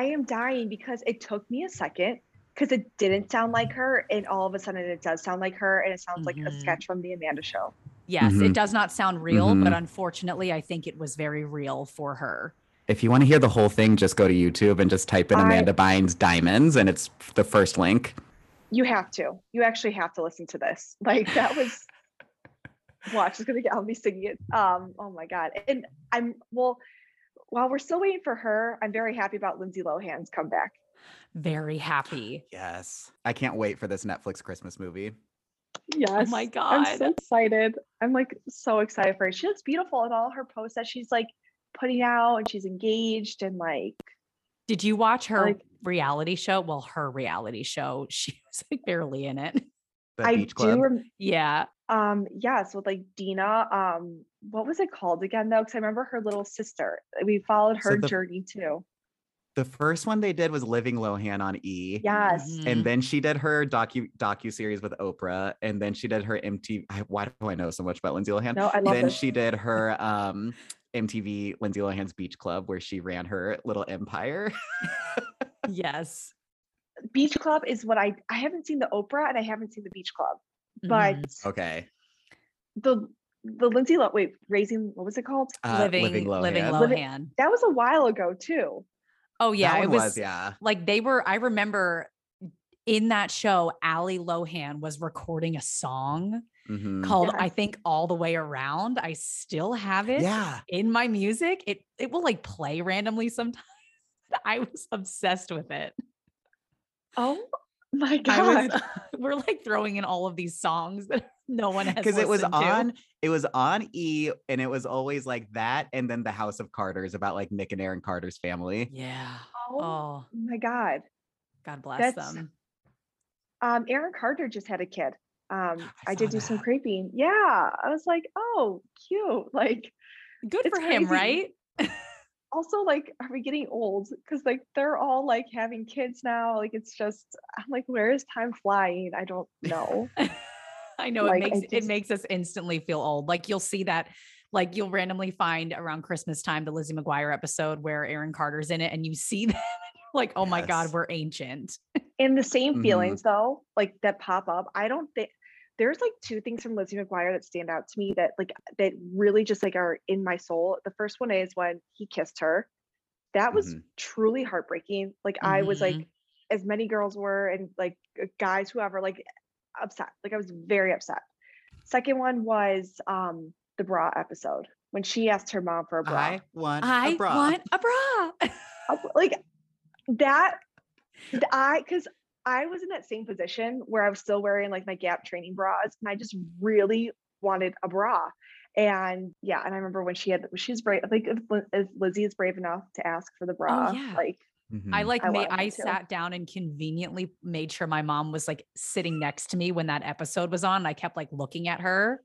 C: Wait, I am dying because it took me a second because it didn't sound like her, and all of a sudden it does sound like her, and it sounds like a
A: Mhm.
C: sketch from the Amanda Show.
A: Yes,
B: Mhm.
A: it does not sound real, but
B: Mhm.
A: unfortunately, I think it was very real for her.
B: if you want to hear the whole thing, just go to YouTube and just type in
C: I-
B: Amanda Bynes Diamonds, and it's the first link.
C: You have to. You actually have to listen to this. Like that was. Watch, it's gonna get. I'll be singing it. Um. Oh my god. And I'm well. While we're still waiting for her, I'm very happy about Lindsay Lohan's comeback.
A: Very happy.
B: Yes. I can't wait for this Netflix Christmas movie.
C: Yes.
A: Oh my God.
C: I'm so excited. I'm like so excited for her. She looks beautiful in all her posts that she's like putting out and she's engaged and like
A: Did you watch her
C: Like-
A: reality show. Well, her reality show. She was like barely in it.
B: The
C: I
B: beach club.
C: do. Rem-
A: Yeah.
C: um, yes, with like Dina. Um, what was it called again though? Because I remember her little sister. We followed
B: So
C: her
B: the-
C: journey too.
B: the first one they did was Living Lohan on E.
C: Yes.
A: Mhm.
B: And then she did her docu docu series with Oprah, and then she did her MTV. Why do I know so much about Lindsay Lohan?
C: No, I love
B: then
C: this.
B: she did her um MTV Lindsay Lohan's Beach Club, where she ran her little empire.
A: Yes.
C: Beach Club is what I I haven't seen the Oprah and I haven't seen the Beach Club, but
A: Mhm.
B: okay,
C: the the Lindsay Lo- wait raising what was it called?
B: uh,
A: living,
B: Living
A: living,
B: Lohan.
C: Living-
A: Lohan.
C: That was a while ago too.
A: Oh yeah, it was,
B: was yeah.
A: like they were. I remember in that show, Ali Lohan was recording a song
B: Mhm.
A: called "I Think All the Way Around." I still have it
B: Yeah,
A: in my music. It it will like play randomly sometimes. I was obsessed with it.
C: Oh my god.
A: was, we're like throwing in all of these songs that no one has
B: because it was
A: listened to.
B: on it was on E, and it was always like that, and then the House of Carter's about like Nick and Aaron Carter's family.
A: Yeah.
C: oh
A: Oh,
C: my god.
A: God bless
C: That's-
A: them.
C: Um, Aaron Carter just had a kid. Um,
B: I
C: I, did
B: saw
C: do some creeping. Yeah, I was like, oh, cute. Like,
A: Good
C: it's
A: for him,
C: crazy.
A: right?
C: also, like, are we getting old? Because like they're all like having kids now. Like, it's just, I'm like, where is time flying? I don't know.
A: I know
C: Like,
A: it
C: I
A: makes it makes us instantly feel old. Like you'll see that, like you'll randomly find around Christmas time the Lizzie McGuire episode where Aaron Carter's in it, and you see them, like, oh my
B: Yes.
A: God, we're ancient.
C: And the same
B: Mhm.
C: feelings though, like that pop up. I don't think there's like two things from Lizzie McGuire that stand out to me that like that really just like are in my soul. The first one is when he kissed her. That was
B: Mhm.
C: truly heartbreaking. Like I was like,
A: Mhm.
C: as many girls were, and like guys, whoever, like upset. Like I was very upset. Second one was um the bra episode when she asked her mom for a bra.
B: I want
A: I
B: a bra.
A: want a bra.
C: Like that i because i was in that same position where i was still wearing like my gap training bras and i just really wanted a bra and yeah and i remember when she had she was brave like if, if lizzie is brave enough to ask for the bra
A: yeah.
C: like
A: I
B: Mhm.
A: like
C: I
A: made, I sat down and conveniently made sure my mom was like sitting next to me when that episode was on. I kept like looking at her,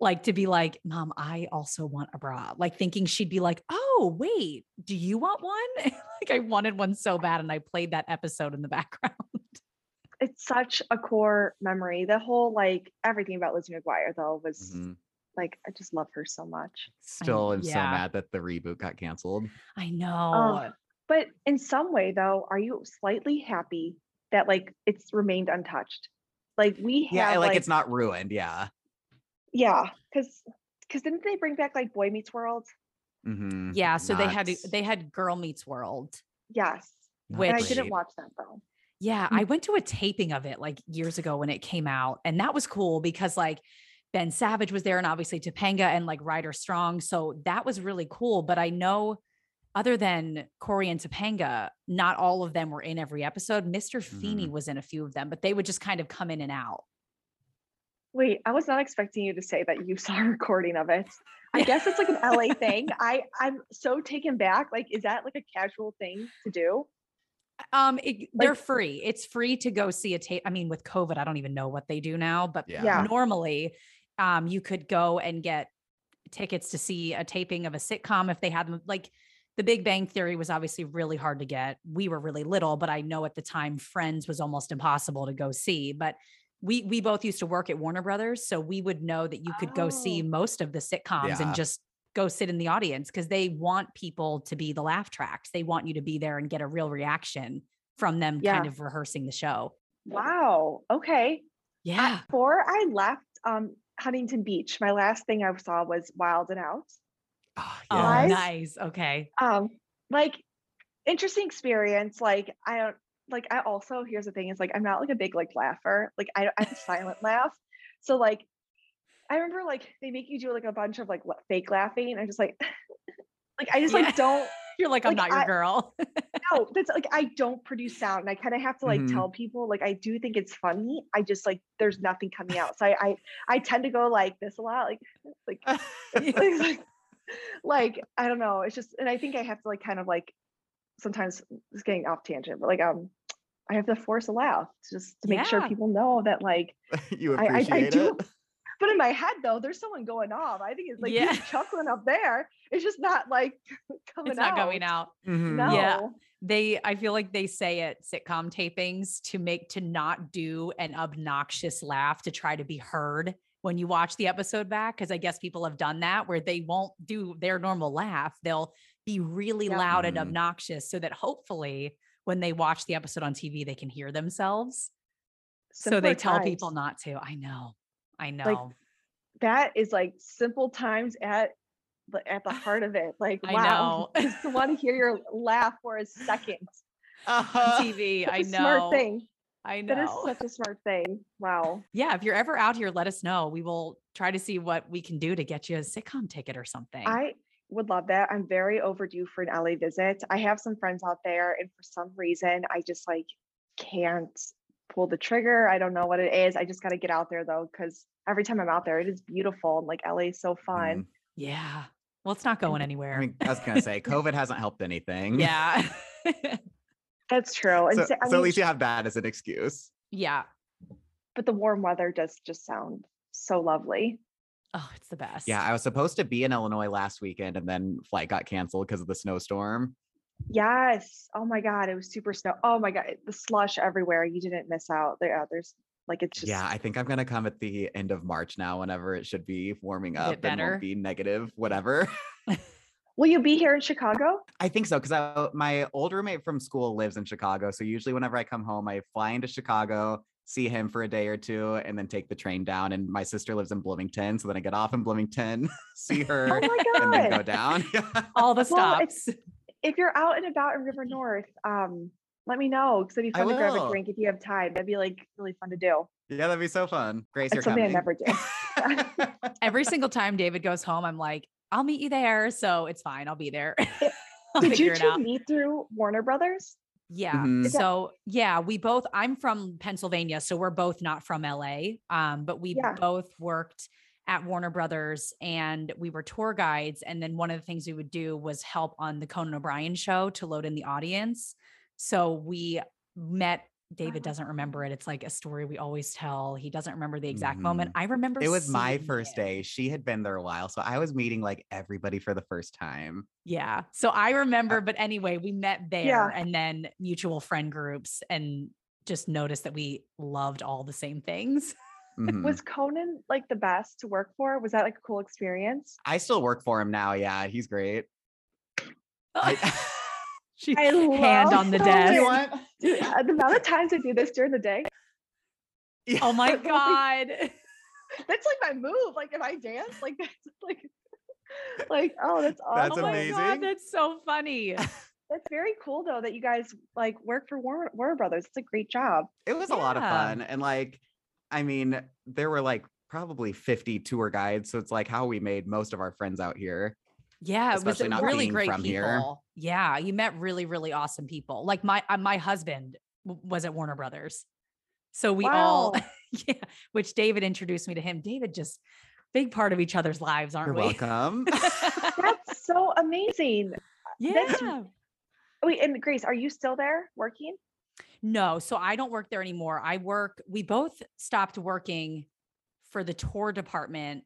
A: like to be like, Mom, I also want a bra. Like thinking she'd be like, Oh, wait, do you want one? like I wanted one so bad. And I played that episode in the background.
C: it's such a core memory the whole like everything about lizzie mcguire though was
B: Mhm.
C: like i just love her so much
B: Still I, am so mad that the reboot got canceled.
A: I know.
C: But in some way though are you slightly happy that like it's remained untouched like we have
B: Yeah, like,
C: like
B: it's not ruined. Yeah.
C: Yeah, because because didn't they bring back like Boy Meets World?
B: Mhm.
A: yeah. So they had they had Girl Meets World.
C: Yes,
B: not
A: Which-
C: and I didn't watch that though.
A: Yeah, I went to a taping of it like years ago when it came out, and that was cool because like Ben Savage was there, and obviously Topanga and like Ryder Strong, so that was really cool. But I know, other than Corey and Topanga, not all of them were in every episode. Mr. Feeney was in a few of them, but they would just kind of come in and out.
C: Wait, I was not expecting you to say that you saw a recording of it. I guess it's like an LA thing. I I'm so taken back. Like, is that like a casual thing to do?
A: Um, it, they're free. It's free to go see a tape. I mean, with COVID, I don't even know what they do now, but
B: Yeah.
C: Yeah.
A: normally, um, you could go and get tickets to see a taping of a sitcom if they had them. Like The Big Bang Theory was obviously really hard to get. We were really little, but I know at the time Friends was almost impossible to go see. But we we both used to work at Warner Brothers, so we would know that you could go see
C: Oh.
A: most of the sitcoms
B: Yeah.
A: and just go sit in the audience because they want people to be the laugh tracks. They want you to be there and get a real reaction from them
C: Yeah.
A: kind of rehearsing the show.
C: Wow. Okay.
A: Yeah.
C: Before I left um Huntington Beach, my last thing I saw was Wild and Out.
A: Oh,
C: Yes.
A: nice. Okay.
C: um like interesting experience like i don't like i also here's the thing is like i'm not like a big like laugher like i i have a silent laugh so like i remember like they make you do like a bunch of like fake laughing i'm just like like i just
A: Yeah.
C: like don't
A: You're like, I'm
C: Like,
A: not your
C: I-
A: girl.
C: no, that's like i don't produce sound and i kind of have to like
B: Mhm.
C: tell people like i do think it's funny i just like there's nothing coming out so i i, I tend to go like this a lot like like like, like, like, I don't know. It's just, and I think I have to like kind of like sometimes it's getting off tangent, but like um I have to force a laugh just to make sure people know that like
B: you
C: I, I,
B: appreciate
C: I do.
B: it.
C: But in my head though, there's someone going off. I think it's like
A: Yeah.
C: chuckling up there. It's just not like coming
A: It's not
C: out.
A: going out.
B: Mhm.
C: No.
A: Yeah. They, I feel like they say at sitcom tapings to make to not do an obnoxious laugh to try to be heard when you watch the episode back. Cause I guess people have done that where they won't do their normal laugh. They'll be really
C: Yep.
A: loud and
B: Mhm.
A: obnoxious so that hopefully when they watch the episode on TV, they can hear themselves. so they tell
C: times.
A: people not to. I know. I know.
C: that is like simple times at the at the heart of it. Like
A: I
C: wow,
A: know.
C: just want to hear your laugh for a second.
B: Uh-huh.
A: TV. I know.
C: Smart thing.
A: I
C: That is such a smart thing. Wow.
A: yeah. If you're ever out here, let us know. We will try to see what we can do to get you a sitcom ticket or something.
C: I would love that. I'm very overdue for an LA visit. I have some friends out there, and for some reason, I just like can't pull the trigger. I don't know what it is. I just got to get out there though, because every time I'm out there, it is beautiful and like LA is so fun.
B: Mhm.
A: yeah. Well, it's not going anywhere.
B: I mean, I was gonna say COVID hasn't helped anything.
A: yeah.
C: That's true. And
B: So,
C: so, I
B: so at least you have that as an excuse.
A: yeah.
C: but the warm weather does just sound so lovely.
A: Oh, it's the best.
B: Yeah, I was supposed to be in Illinois last weekend and then flight got canceled because of the snowstorm.
C: Yes. Oh my God. It was super snow. Oh my God. The slush everywhere. You didn't miss out. There, uh, there's like it's just
B: yeah, I think I'm gonna come at the end of March now, whenever it should be warming up and
A: better.
B: won't be negative, whatever.
C: Will you be here in Chicago?
B: I think so because my old roommate from school lives in Chicago. So usually whenever I come home, I fly into Chicago, see him for a day or two, and then take the train down. And my sister lives in Bloomington, so then I get off in Bloomington, see her,
C: Oh
B: and then go down.
A: All the
C: Well,
A: stops.
C: If you're out and about in River North, um, let me know because it'd be
B: I
C: fun to grab a drink if you have time. That'd be like really fun to do.
B: yeah, that'd be so fun. Grace, you're
C: That's something
B: coming.
C: I never do.
A: Every single time David goes home, I'm like, I'll meet you there. So it's fine. I'll be there. I'll
C: Did you
A: it
C: two meet through Warner Brothers?
A: Yeah.
B: Mhm.
A: So yeah, we both I'm from Pennsylvania, so we're both not from LA. Um, but we
C: Yeah.
A: both worked at Warner Brothers and we were tour guides. And then one of the things we would do was help on the Conan O'Brien show to load in the audience. So we met David doesn't remember it. It's like a story we always tell. He doesn't remember the exact moment.
B: Mhm.
A: I remember
B: It was my first
A: him.
B: day. She had been there a while. So I was meeting like everybody for the first time.
A: Yeah. So I remember, but anyway, we met there
C: Yeah.
A: and then mutual friend groups and just noticed that we loved all the same things.
B: Mhm.
C: Was Conan like the best to work for? Was that like a cool experience?
B: I still work for him now. Yeah, he's great. I-
A: she
C: I
A: hand on the
C: Conan.
A: desk.
B: you want?
C: Dude, uh, the amount of times I do this during the day,
A: Oh my God.
C: that's like my move. Like if I dance, like that's like, like oh, that's awesome.
B: That's
A: oh my
B: amazing.
A: God. That's so funny.
C: That's very cool though that you guys like work for Warner, Warner Brothers. It's a great job.
B: It was a lot of fun. And like, I mean, there were like probably 50 tour guides. So it's like how we made most of our friends out here.
A: Yeah, it was
B: Especially not
A: really great
B: from
A: people.
B: here.
A: Yeah, you met really, really awesome people. Like my uh, my husband was at Warner Brothers, so we all yeah. Which David introduced me to him. David just big part of each other's lives, aren't
B: You're
A: we?
B: welcome.
C: That's so amazing.
A: yeah.
C: Wait, and Grace, are you still there working?
A: No, so I don't work there anymore. I work. We both stopped working for the tour department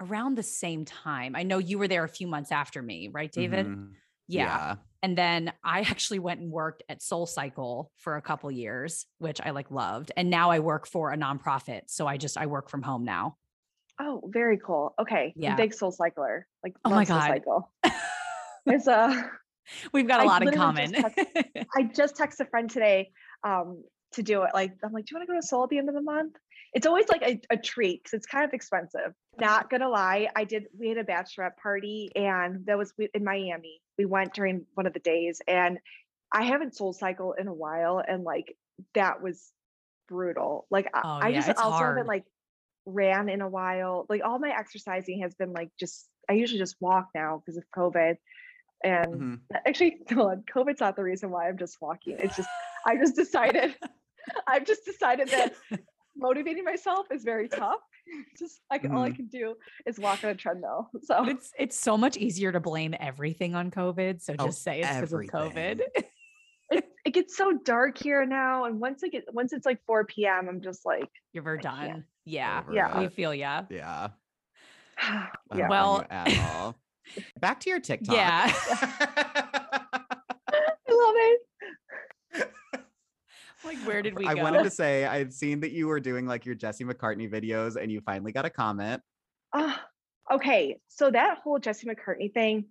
A: around the same time. I know you were there a few months after me, right, David?
B: Mhm.
A: yeah. And then I actually went and worked at Soul Cycle for a couple years, which I like loved. And now I work for a nonprofit. So I just I work from home now.
C: Oh, very cool. Okay.
A: Yeah.
C: big soul cycler. Like
A: Oh my
C: Soul
A: God.
C: Cycle. It's uh
A: We've got a
C: I
A: lot in
C: literally
A: common.
C: just I just texted a friend today um to do it. Like I'm like, do you want to go to Soul at the end of the month? It's always like a, a treat because it's kind of expensive. Not gonna lie, I did. We had a bachelorette party and that was in Miami. We went during one of the days and I haven't Soul Cycle in a while and like that was brutal. Like I-
A: Oh,
C: I
A: yeah,
C: just also
A: hard.
C: haven't like ran in a while. Like all my exercising has been like just I usually just walk now because of COVID. And
B: Mhm.
C: actually hold on, COVID's not the reason why I'm just walking. It's just I just decided I've just decided that motivating myself is very tough. Just like all I
B: Mhm.
C: can do is walk on a treadmill. So
A: it's it's so much easier to blame everything on COVID. So
B: Oh,
A: just say it's because of. COVID.
C: it, it gets so dark here now. And once it get once it's like 4 p.m., I'm just like,
A: You're we're done. Yeah.
B: Over
C: Yeah.
A: We feel ya.
B: Yeah.
C: yeah.
B: I don't blame
A: Well-
B: at all. Back to your TikTok.
A: Yeah.
C: I love it.
A: Like where did we
B: I
A: go?
B: wanted to say I had seen that you were doing like your Jesse McCartney videos and you finally got a comment.
C: Ah, okay. So that whole Jesse McCartney thing,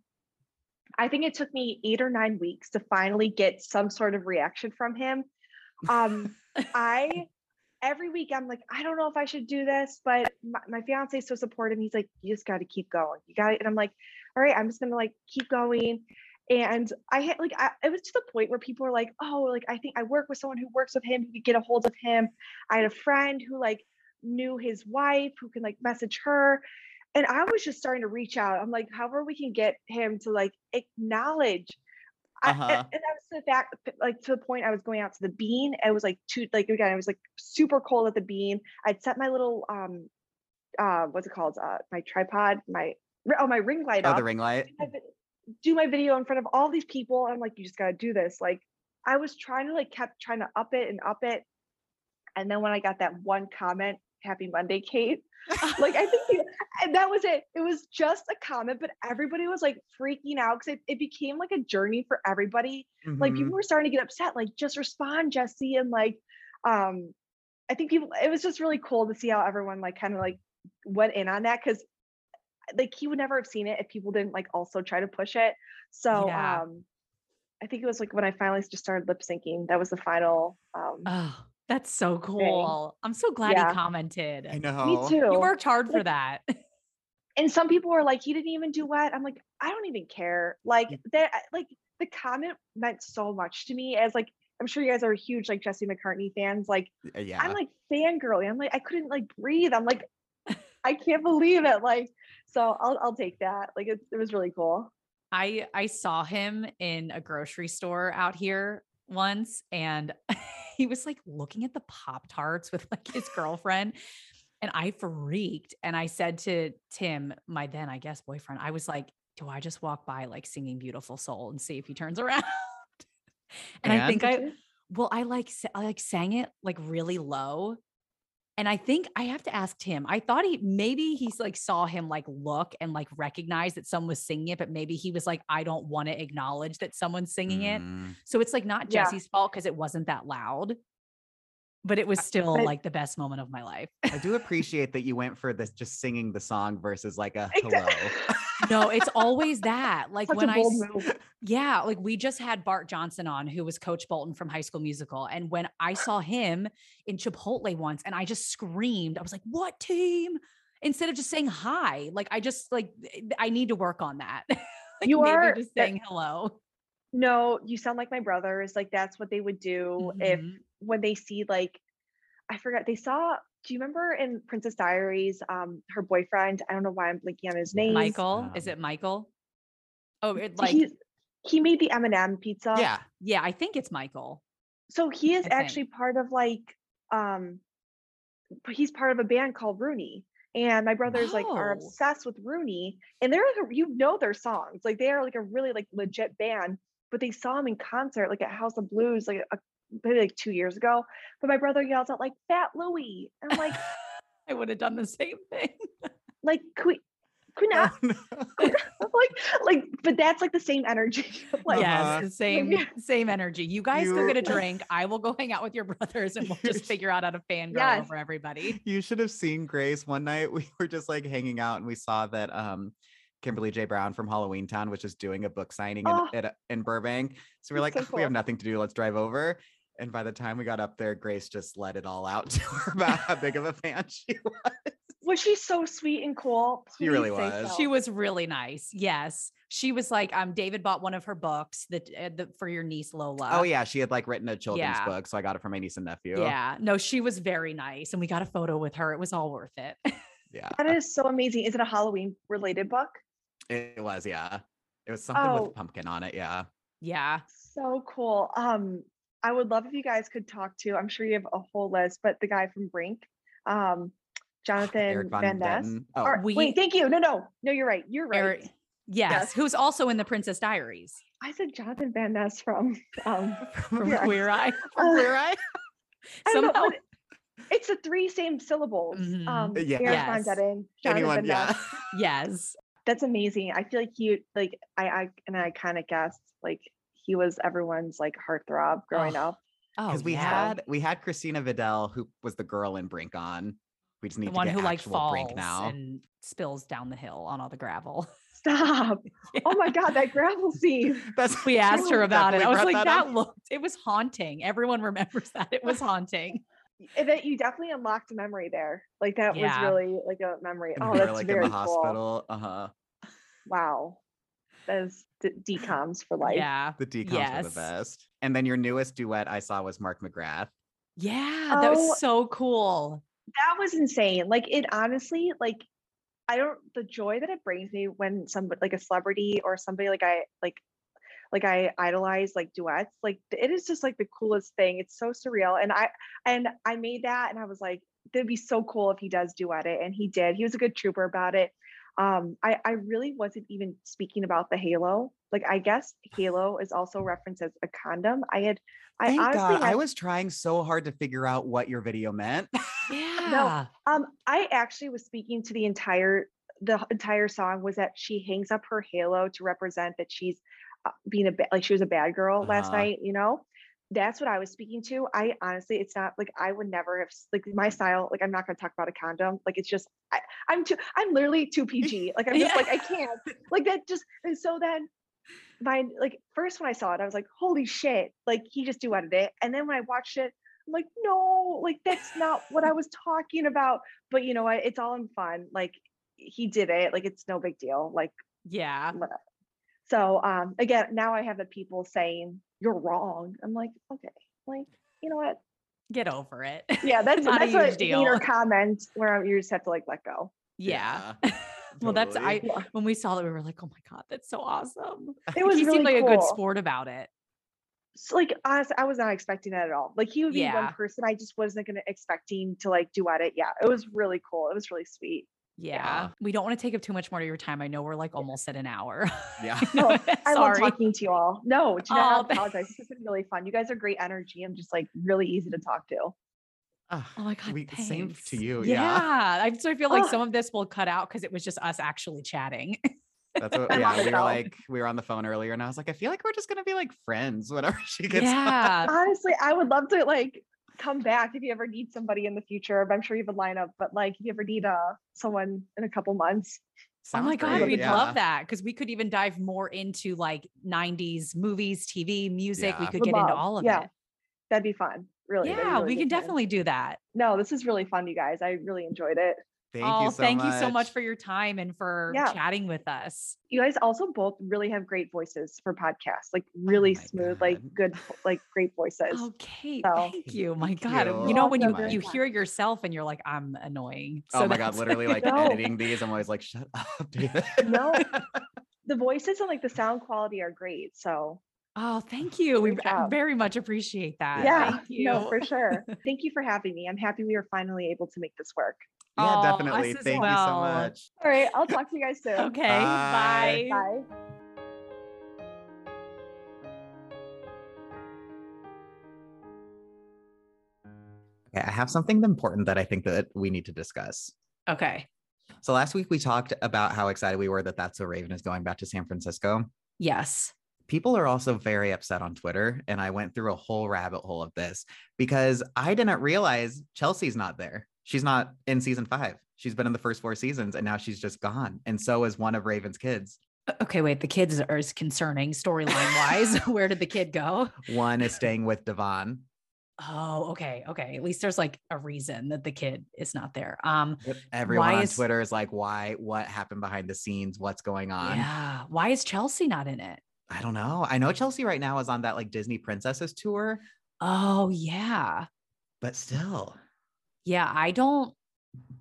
C: I think it took me eight or nine weeks to finally get some sort of reaction from him. Um, I every week I'm like, I don't know if I should do this, but my, my fiance is so supportive. He's like, you just got to keep going. You got it. And I'm like, all right, I'm just gonna like keep going. And I had like, I, it was to the point where people were like, oh, like I think I work with someone who works with him who could get a hold of him. I had a friend who like knew his wife who can like message her. And I was just starting to reach out. I'm like, however we can get him to like acknowledge. I,
B: Uh-huh.
C: and, and I was to the fact, like to the point I was going out to the bean. It was like two, like again, it was like super cold at the bean. I'd set my little, um, uh, what's it called? Uh, my tripod, my oh, my ring light
B: Oh,
C: up
B: the ring light.
C: Do my vid- do my video in front of all these people. I'm like, you just gotta do this. Like, I was trying to like kept trying to up it and up it, and then when I got that one comment, "Happy Monday, Kate," like I think, you- and that was it. It was just a comment, but everybody was like freaking out because it, it became like a journey for everybody. Like
B: Mhm.
C: people were starting to get upset. Like, just respond, Jesse, and like, um, I think people. It was just really cool to see how everyone like kind of like went in on that because like he would never have seen it if people didn't like also try to push it. So
A: Yeah.
C: um I think it was like when I finally just started lip syncing, that was the final um
A: Oh, that's so cool. I'm so glad
C: Yeah.
A: he commented.
B: I know.
C: me too.
A: You worked hard for that.
C: and some people were like, he didn't even do what? I'm like, I don't even care. Like
B: Mm.
C: that like the comment meant so much to me as like I'm sure you guys are huge like Jesse McCartney fans. Like
B: Uh, Yeah.
C: I'm like fangirling. I'm like, I couldn't like breathe. I'm like, I can't believe it. Like, so I'll I'll take that. Like it, it was really cool.
A: I I saw him in a grocery store out here once and he was like looking at the pop tarts with like his girlfriend and I freaked and I said to Tim my then I guess boyfriend I was like do I just walk by like singing beautiful soul and see if he turns around and, I think I well I like I like sang it like really low and I think I have to ask Tim. I thought he maybe he's like saw him like look and like recognize that someone was singing it, but maybe he was like, I don't want to acknowledge that someone's singing it.
B: Mm.
A: So it's like not
C: Yeah.
A: Jesse's fault because it wasn't that loud, but it was still
C: but-
A: like the best moment of my life.
B: I do appreciate that you went for this just singing the song versus like a hello.
A: No, it's always that. Like
C: Such
A: when I,
C: move.
A: Yeah, like we just had Bart Johnson on, who was Coach Bolton from High School Musical. And when I saw him in Chipotle once, and I just screamed, I was like, "What team?" Instead of just saying hi, like I just like I need to work on that. like
C: You
A: maybe
C: are-
A: just saying hello.
C: No, you sound like my brothers. Like that's what they would do if
A: Mhm.
C: when they see like I forgot they saw do you remember in Princess Diaries um her boyfriend I don't know why I'm blinking on his name
A: Michael, is
B: um,
A: it Michael? Oh, it like
C: he he made the M&M pizza
B: Yeah.
A: yeah, I think it's Michael.
C: so he is
A: I think.
C: actually part of like um he's part of a band called Rooney and my brothers like are
A: Oh.
C: obsessed with Rooney and they're like a, you know their songs like they are like a really like legit band but they saw him in concert like at House of Blues like a, maybe like two years ago but my brother yells out like Fat Louie and I'm like
A: I would have done the same thing.
C: like could we could we not like like but that's like the same energy like
B: Uh-huh.
A: yes, the same
C: Yeah.
A: same energy. You guys go get a drink. I will go hang out with your brothers, and we'll just figure out how to fangirl
C: Yes.
A: over everybody.
B: You should have seen Grace one night. We were just like hanging out and we saw that um Kimberly J. Brown from Halloween Town was just doing a book signing in,
C: Oh.
B: at, in Burbank. So we're like,
C: so
B: "Ugh, we have nothing to do. Let's drive over. And by the time we got up there, Grace just let it all out to her about how big of a fan she was.
C: was she so sweet and cool
B: She really was.
C: so.
A: She was really nice. Yes, she was like, um, David bought one of her books that uh, the, for your niece Lola.
B: Oh yeah, she had like written a children's
A: Yeah.
B: book, so I got it for my niece and nephew.
A: yeah. No, she was very nice, and we got a photo with her. It was all worth it.
B: yeah,
C: that is so amazing is it a Halloween related book
B: it was. Yeah, it was something
C: Oh.
B: with pumpkin on it. Yeah,
A: yeah.
C: So cool. Um, I would love if you guys could talk to. I'm sure you have a whole list, but the guy from Brink, um, Jonathan
B: Erik
C: Van Ness.
B: Oh,
C: Or-
A: We-
C: wait, thank you. No, no, no, you're right. You're right.
A: Erik- yes,
C: Yes.
A: who's also in the Princess Diaries.
C: I said Jonathan Van Ness from um,
A: From
C: Yeah.
A: Queer Eye.
C: uh,
B: Where I?
C: I don't know, it's the three same syllables.
A: Mhm.
C: Um,
B: Yeah.
C: Erik Von
A: Yes.
C: Detten, Jonathan
B: Anyone?
C: Van
B: Yeah.
A: Yes.
C: That's amazing. I feel like you like I and I an iconic guest. Like he was everyone's like heartthrob growing
A: Oh,
C: up.
A: Oh,
B: Because we
A: yeah.
B: had we had Christina Vidal, who was the girl in Brink on. We just need
A: the
B: to
A: one
B: get
A: who like
B: actual
A: falls
B: Brink now.
A: and spills down the hill on all the gravel.
C: Stop. Oh my god, that gravel scene.
B: That's
A: We asked her about it. I was like,
B: that
A: that, looked, it was haunting. Everyone remembers that. It was haunting.
C: That you definitely unlocked a memory there. Like that
A: Yeah.
C: was really like a memory.
B: And
C: Oh,
B: we were,
C: that's
B: like
C: very
B: in the
C: cool.
B: hospital. Uh huh.
C: Wow. That is d- DCOMs for life.
A: yeah.
B: The DCOMs were
A: Yes.
B: the best. And then your newest duet I saw was Mark McGrath.
A: Yeah. That
C: Oh.
A: was so cool.
C: That was insane. Like it honestly, like I don't the joy that it brings me when somebody like a celebrity or somebody like I like like I idolize like duets. Like it is just like the coolest thing. It's so surreal. And I and I made that and I was like, that'd be so cool if he does duet it. And he did. He was a good trooper about it. Um, I, I really wasn't even speaking about the halo. Like I guess halo is also referenced as a condom. I had I
B: Thank
C: honestly
B: God. I was trying so hard to figure out what your video meant.
A: Yeah.
C: Um, I actually was speaking to the entire the entire song was that she hangs up her halo to represent that she's uh, being a ba- like she was a bad girl last
B: Uh-huh.
C: night. You know, that's what I was speaking to. I honestly, it's not like I would never have like my style. Like I'm not going to talk about a condom. Like it's just I, I'm too. I'm literally too PG. Like I'm just
A: Yeah.
C: like I can't. Like that just and so then. My like first when I saw it, I was like, "Holy shit!" Like he just duetted it, and then when I watched it, I'm like, "No, like that's not what I was talking about." but you know what? It's all in fun. Like he did it. Like it's no big deal. Like
A: Yeah.
C: whatever. So um again, now I have the people saying you're wrong. I'm like, okay, like you know what?
A: Get over it.
C: Yeah, that's
A: Not a
C: that's
A: huge
C: a
A: deal.
C: meaner comment where you just have to like let go.
A: Yeah. Well, that's
B: totally.
A: I
C: Yeah.
A: when we saw that we were like, oh my god, that's so awesome.
C: It was
A: he
C: really
A: seemed like
C: cool.
A: a good sport about it.
C: So, like honestly, I was not expecting that at all. Like he would be
A: Yeah.
C: one person I just wasn't gonna expecting to like duet it. Yeah, it was really cool. It was really sweet.
A: Yeah.
B: Yeah.
A: We don't want to take up too much more of your time. I know we're like almost at an hour.
B: Yeah.
C: No, I love talking to you all. No, do
A: Oh,
C: not
A: th-
C: apologize. This has been really fun. You guys are great energy. I'm just like really easy to talk to.
A: Oh my god.
B: we- same
A: thanks.
B: to you.
A: Yeah.
B: Yeah.
A: I so I feel like
C: Oh.
A: some of this will cut out because it was just us actually chatting.
B: That's what, yeah. We were like, we were on the phone earlier and I was like, I feel like we're just going to be like friends whenever she gets
A: yeah.
C: Honestly, I would love to like come back if you ever need somebody in the future. I'm sure you have a lineup, but like if you ever need uh someone in a couple months.
A: Oh my
B: Sounds
A: god,
B: great,
A: we'd
B: yeah.
A: love that because we could even dive more into like 90s movies, TV, music. We
B: Yeah.
A: could
C: Would
A: get into all of
C: Yeah.
A: it.
C: That'd be fun. Really.
A: Yeah,
C: really
A: we can
C: time.
A: definitely do that.
C: No, this is really fun, you guys. I really enjoyed it.
B: Thank
A: oh,
B: you so
A: thank
B: much.
A: you so much for your time and for
C: Yeah.
A: chatting with us.
C: You guys also both really have great voices for podcasts. Like oh really
B: Oh my
C: smooth, like good, like great voices.
A: Oh, Kate,
C: So-
A: thank you. My
B: Thank
A: God,
B: you.
A: you know when you you hear yourself and you're like, I'm annoying.
B: oh my God. Literally like
C: No.
B: editing these. I'm always like, shut up, David.
C: No. the voices and like the sound quality are great. So
A: Oh, thank you. We
C: Great
A: I
C: job.
A: very much appreciate that.
C: yeah,
A: Thank you.
C: no, for sure. Thank you for having me. I'm happy we are finally able to make this work.
B: Yeah,
A: Oh,
B: definitely.
A: us as
B: Thank you so much.
C: All right, I'll talk to you guys soon.
A: Okay.
B: Bye.
A: Bye.
C: Bye.
B: Okay, I have something important that I think that we need to discuss.
A: Okay.
B: So last week we talked about how excited we were that That's So Raven is going back to San Francisco.
A: Yes.
B: People are also very upset on Twitter, and I went through a whole rabbit hole of this because I didn't realize Chelsea's not there. She's not in season five. She's been in the first four seasons, and now she's just gone. And so is one of Raven's kids.
A: Okay, wait. The kids are is concerning storyline wise. Where did the kid go?
B: One is staying with Devon.
A: Oh, okay. Okay. At least there's like a reason that the kid is not there. Um,
B: everyone on
A: is-
B: Twitter is like, "Why? What happened behind the scenes? What's going on?"
A: yeah. Why is Chelsea not in it?
B: I don't know. I know Chelsea right now is on that like Disney Princesses tour,
A: Oh, yeah.
B: but still,
A: Yeah. I don't,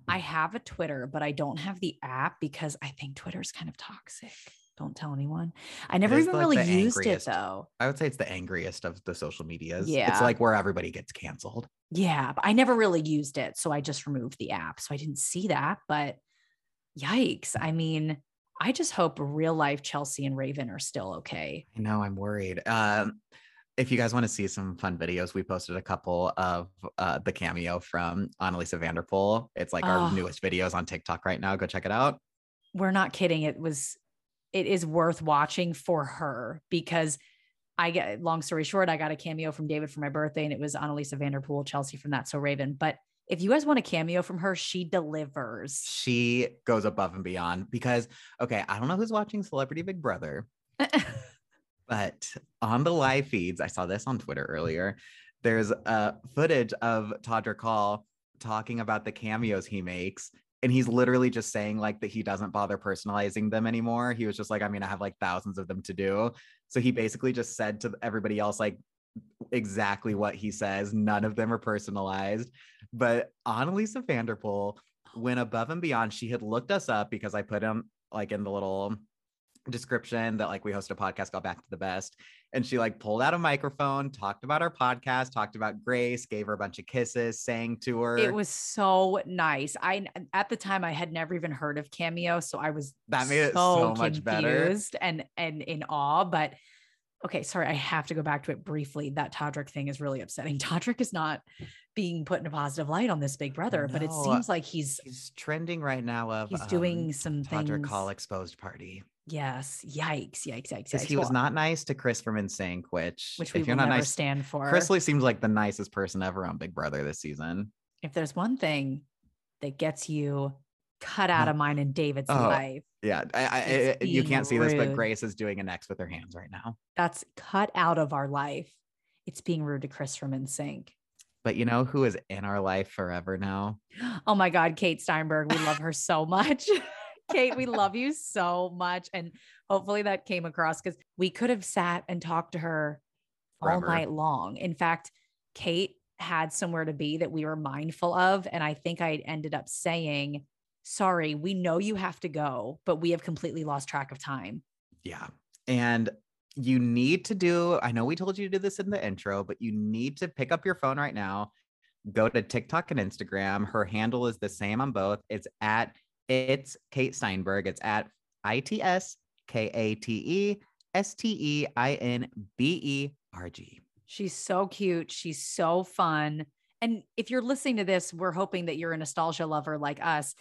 A: I have a Twitter, but I don't have the app because I think Twitter's kind of toxic. don't tell anyone. I never even
B: like
A: really used
B: angriest.
A: it though.
B: I would say it's the angriest of the social medias.
A: Yeah.
B: It's like where everybody gets canceled.
A: Yeah, but I never really used it. So I just removed the app. So I didn't see that. But yikes. I mean, I just hope real life Chelsea and Raven are still okay.
B: I know I'm worried. Um, if you guys want to see some fun videos, we posted a couple of uh, the cameo from Anneliese van der Pol. It's like
A: Oh.
B: our newest videos on TikTok right now. Go check it out.
A: We're not kidding. It was, it is worth watching for her because I get, long story short, I got a cameo from David for my birthday and it was Anneliese van der Pol, Chelsea from That So Raven. But if you guys want a cameo from her, she delivers.
B: She goes above and beyond because, okay, I don't know who's watching Celebrity Big Brother, but on the live feeds, I saw this on Twitter earlier. There's uh, footage of Todrick Hall talking about the cameos he makes. And he's literally just saying like that he doesn't bother personalizing them anymore. He was just like, I mean, I have like thousands of them to do. So he basically just said to everybody else, like, exactly what he says. None of them are personalized. But Anneliese van der Pol went above and beyond. She had looked us up because I put him like in the little description that like we host a podcast called Back to the Best. And she like pulled out a microphone, talked about our podcast, talked about Grace, gave her a bunch of kisses, sang to her.
A: It was so nice. I at the time I had never even heard of Cameo, so I was
B: That made it so much better.
A: and and in awe. But okay, sorry, I have to go back to it briefly. That Todrick thing is really upsetting. Todrick is not being put in a positive light on this Big Brother, but it seems like he's
B: He's trending right now of
A: he's
B: um,
A: doing some
B: Todrick
A: things.
B: Hall exposed party.
A: Yes, yikes, yikes, yikes, yikes.
B: he was not nice to Chris from NSYNC, which,
A: which we
B: if you're not nice,
A: stand for.
B: Chris Lee seems like the nicest person ever on Big Brother this season.
A: if there's one thing that gets you cut out mm. of mine and David's
B: Oh.
A: life,
B: Yeah, I, I, you can't see this, but. Grace is doing an X with her hands right now.
A: that's cut out of our life. It's being rude to Chris from NSYNC.
B: But you know who is in our life forever now?
A: Oh my God, Kate Steinberg. We love her so much. Kate, we love you so much. And hopefully that came across because we could have sat and talked to her all night long. In fact, Kate had somewhere to be that we were mindful of. And I think I ended up saying, Sorry, we know you have to go, but we have completely lost track of time.
B: Yeah. And you need to do, I know we told you to do this in the intro, but you need to pick up your phone right now, go to TikTok and Instagram. Her handle is the same on both. It's at it's Kate Steinberg. It's at I T S K A T E S T E I N B E R G.
A: She's so cute. She's so fun. And if you're listening to this, we're hoping that you're a nostalgia lover like us.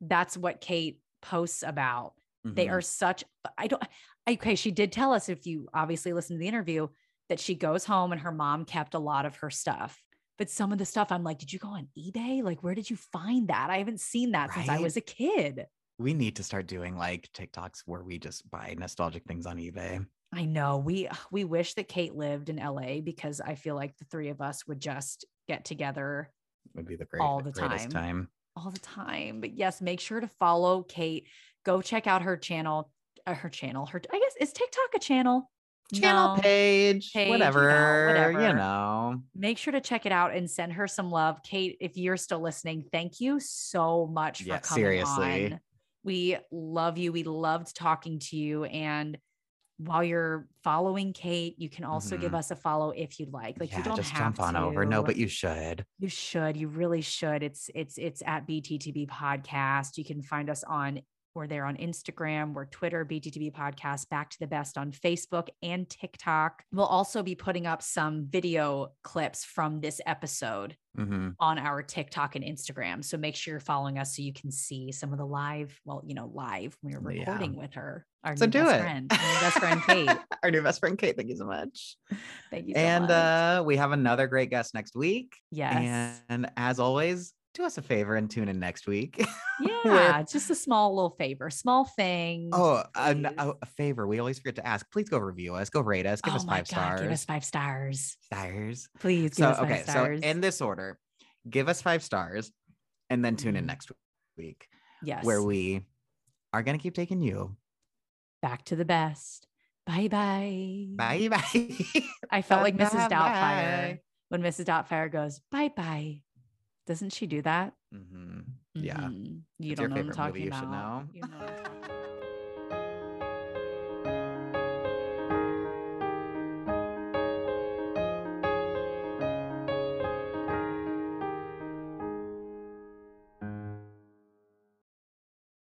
A: That's what Kate posts about. They
B: Mhm.
A: are such, I don't, okay. She did tell us, if you obviously listen to the interview, that she goes home and her mom kept a lot of her stuff. But some of the stuff, I'm like, did you go on eBay? Like, where did you find that? I haven't seen that since I was a kid.
B: we need to start doing like TikToks where we just buy nostalgic things on eBay.
A: I know we we wish that Kate lived in LA because I feel like the three of us would just get together
B: Would be the great,
A: All the
B: greatest
A: time.
B: time.
A: all the time. But yes, make sure to follow Kate. Go check out her channel. Uh, her channel. Her I guess is TikTok a channel.
B: Channel
A: No.
B: page,
A: Page, you know,
B: whatever, you know.
A: Make sure to check it out and send her some love. Kate, if you're still listening, thank you so much for
B: Yeah,
A: coming
B: seriously.
A: on. We love you. We loved talking to you. And while you're following Kate, you can also give
B: Mhm.
A: us a follow if you'd like. Like
B: yeah,
A: you don't
B: just
A: have
B: jump on
A: to.
B: over. No, but you should.
A: You should. You really should. It's it's it's at BTTB podcast. You can find us on we're there on Instagram, we're Twitter, BTTB podcast, back to the best on Facebook and TikTok. We'll also be putting up some video clips from this episode
B: Mhm.
A: on our TikTok and Instagram. So make sure you're following us so you can see some of the live, well, you know, live when we're
B: Yeah.
A: recording with her. Our
B: So
A: new
B: do
A: best
B: it.
A: friend, our new best friend Kate.
B: Our new best friend Kate. Thank you so much.
A: Thank you so
B: and
A: much.
B: uh we have another great guest next week.
A: yes.
B: And as always, do us a favor and tune in next week.
A: yeah, it's just a small little favor, small thing.
B: oh, a, a favor. We always forget to ask. Please go review us. Go rate us. Give
A: Oh
B: us five
A: God,
B: stars.
A: Give us five stars.
B: stars.
A: Please give
B: So
A: us five
B: okay,
A: stars.
B: so in this order, give us five stars, and then tune in
A: Mhm.
B: next week
A: yes.
B: where we are gonna keep taking you.
A: back to the best. Bye bye.
B: Bye bye.
A: I felt like Mrs.
B: Bye-bye.
A: Doubtfire when Mrs. Doubtfire goes bye bye. Doesn't she do that?
B: Mhm. Yeah.
A: Mhm. You don't know what I'm talking
B: you
A: about. know. What I'm talking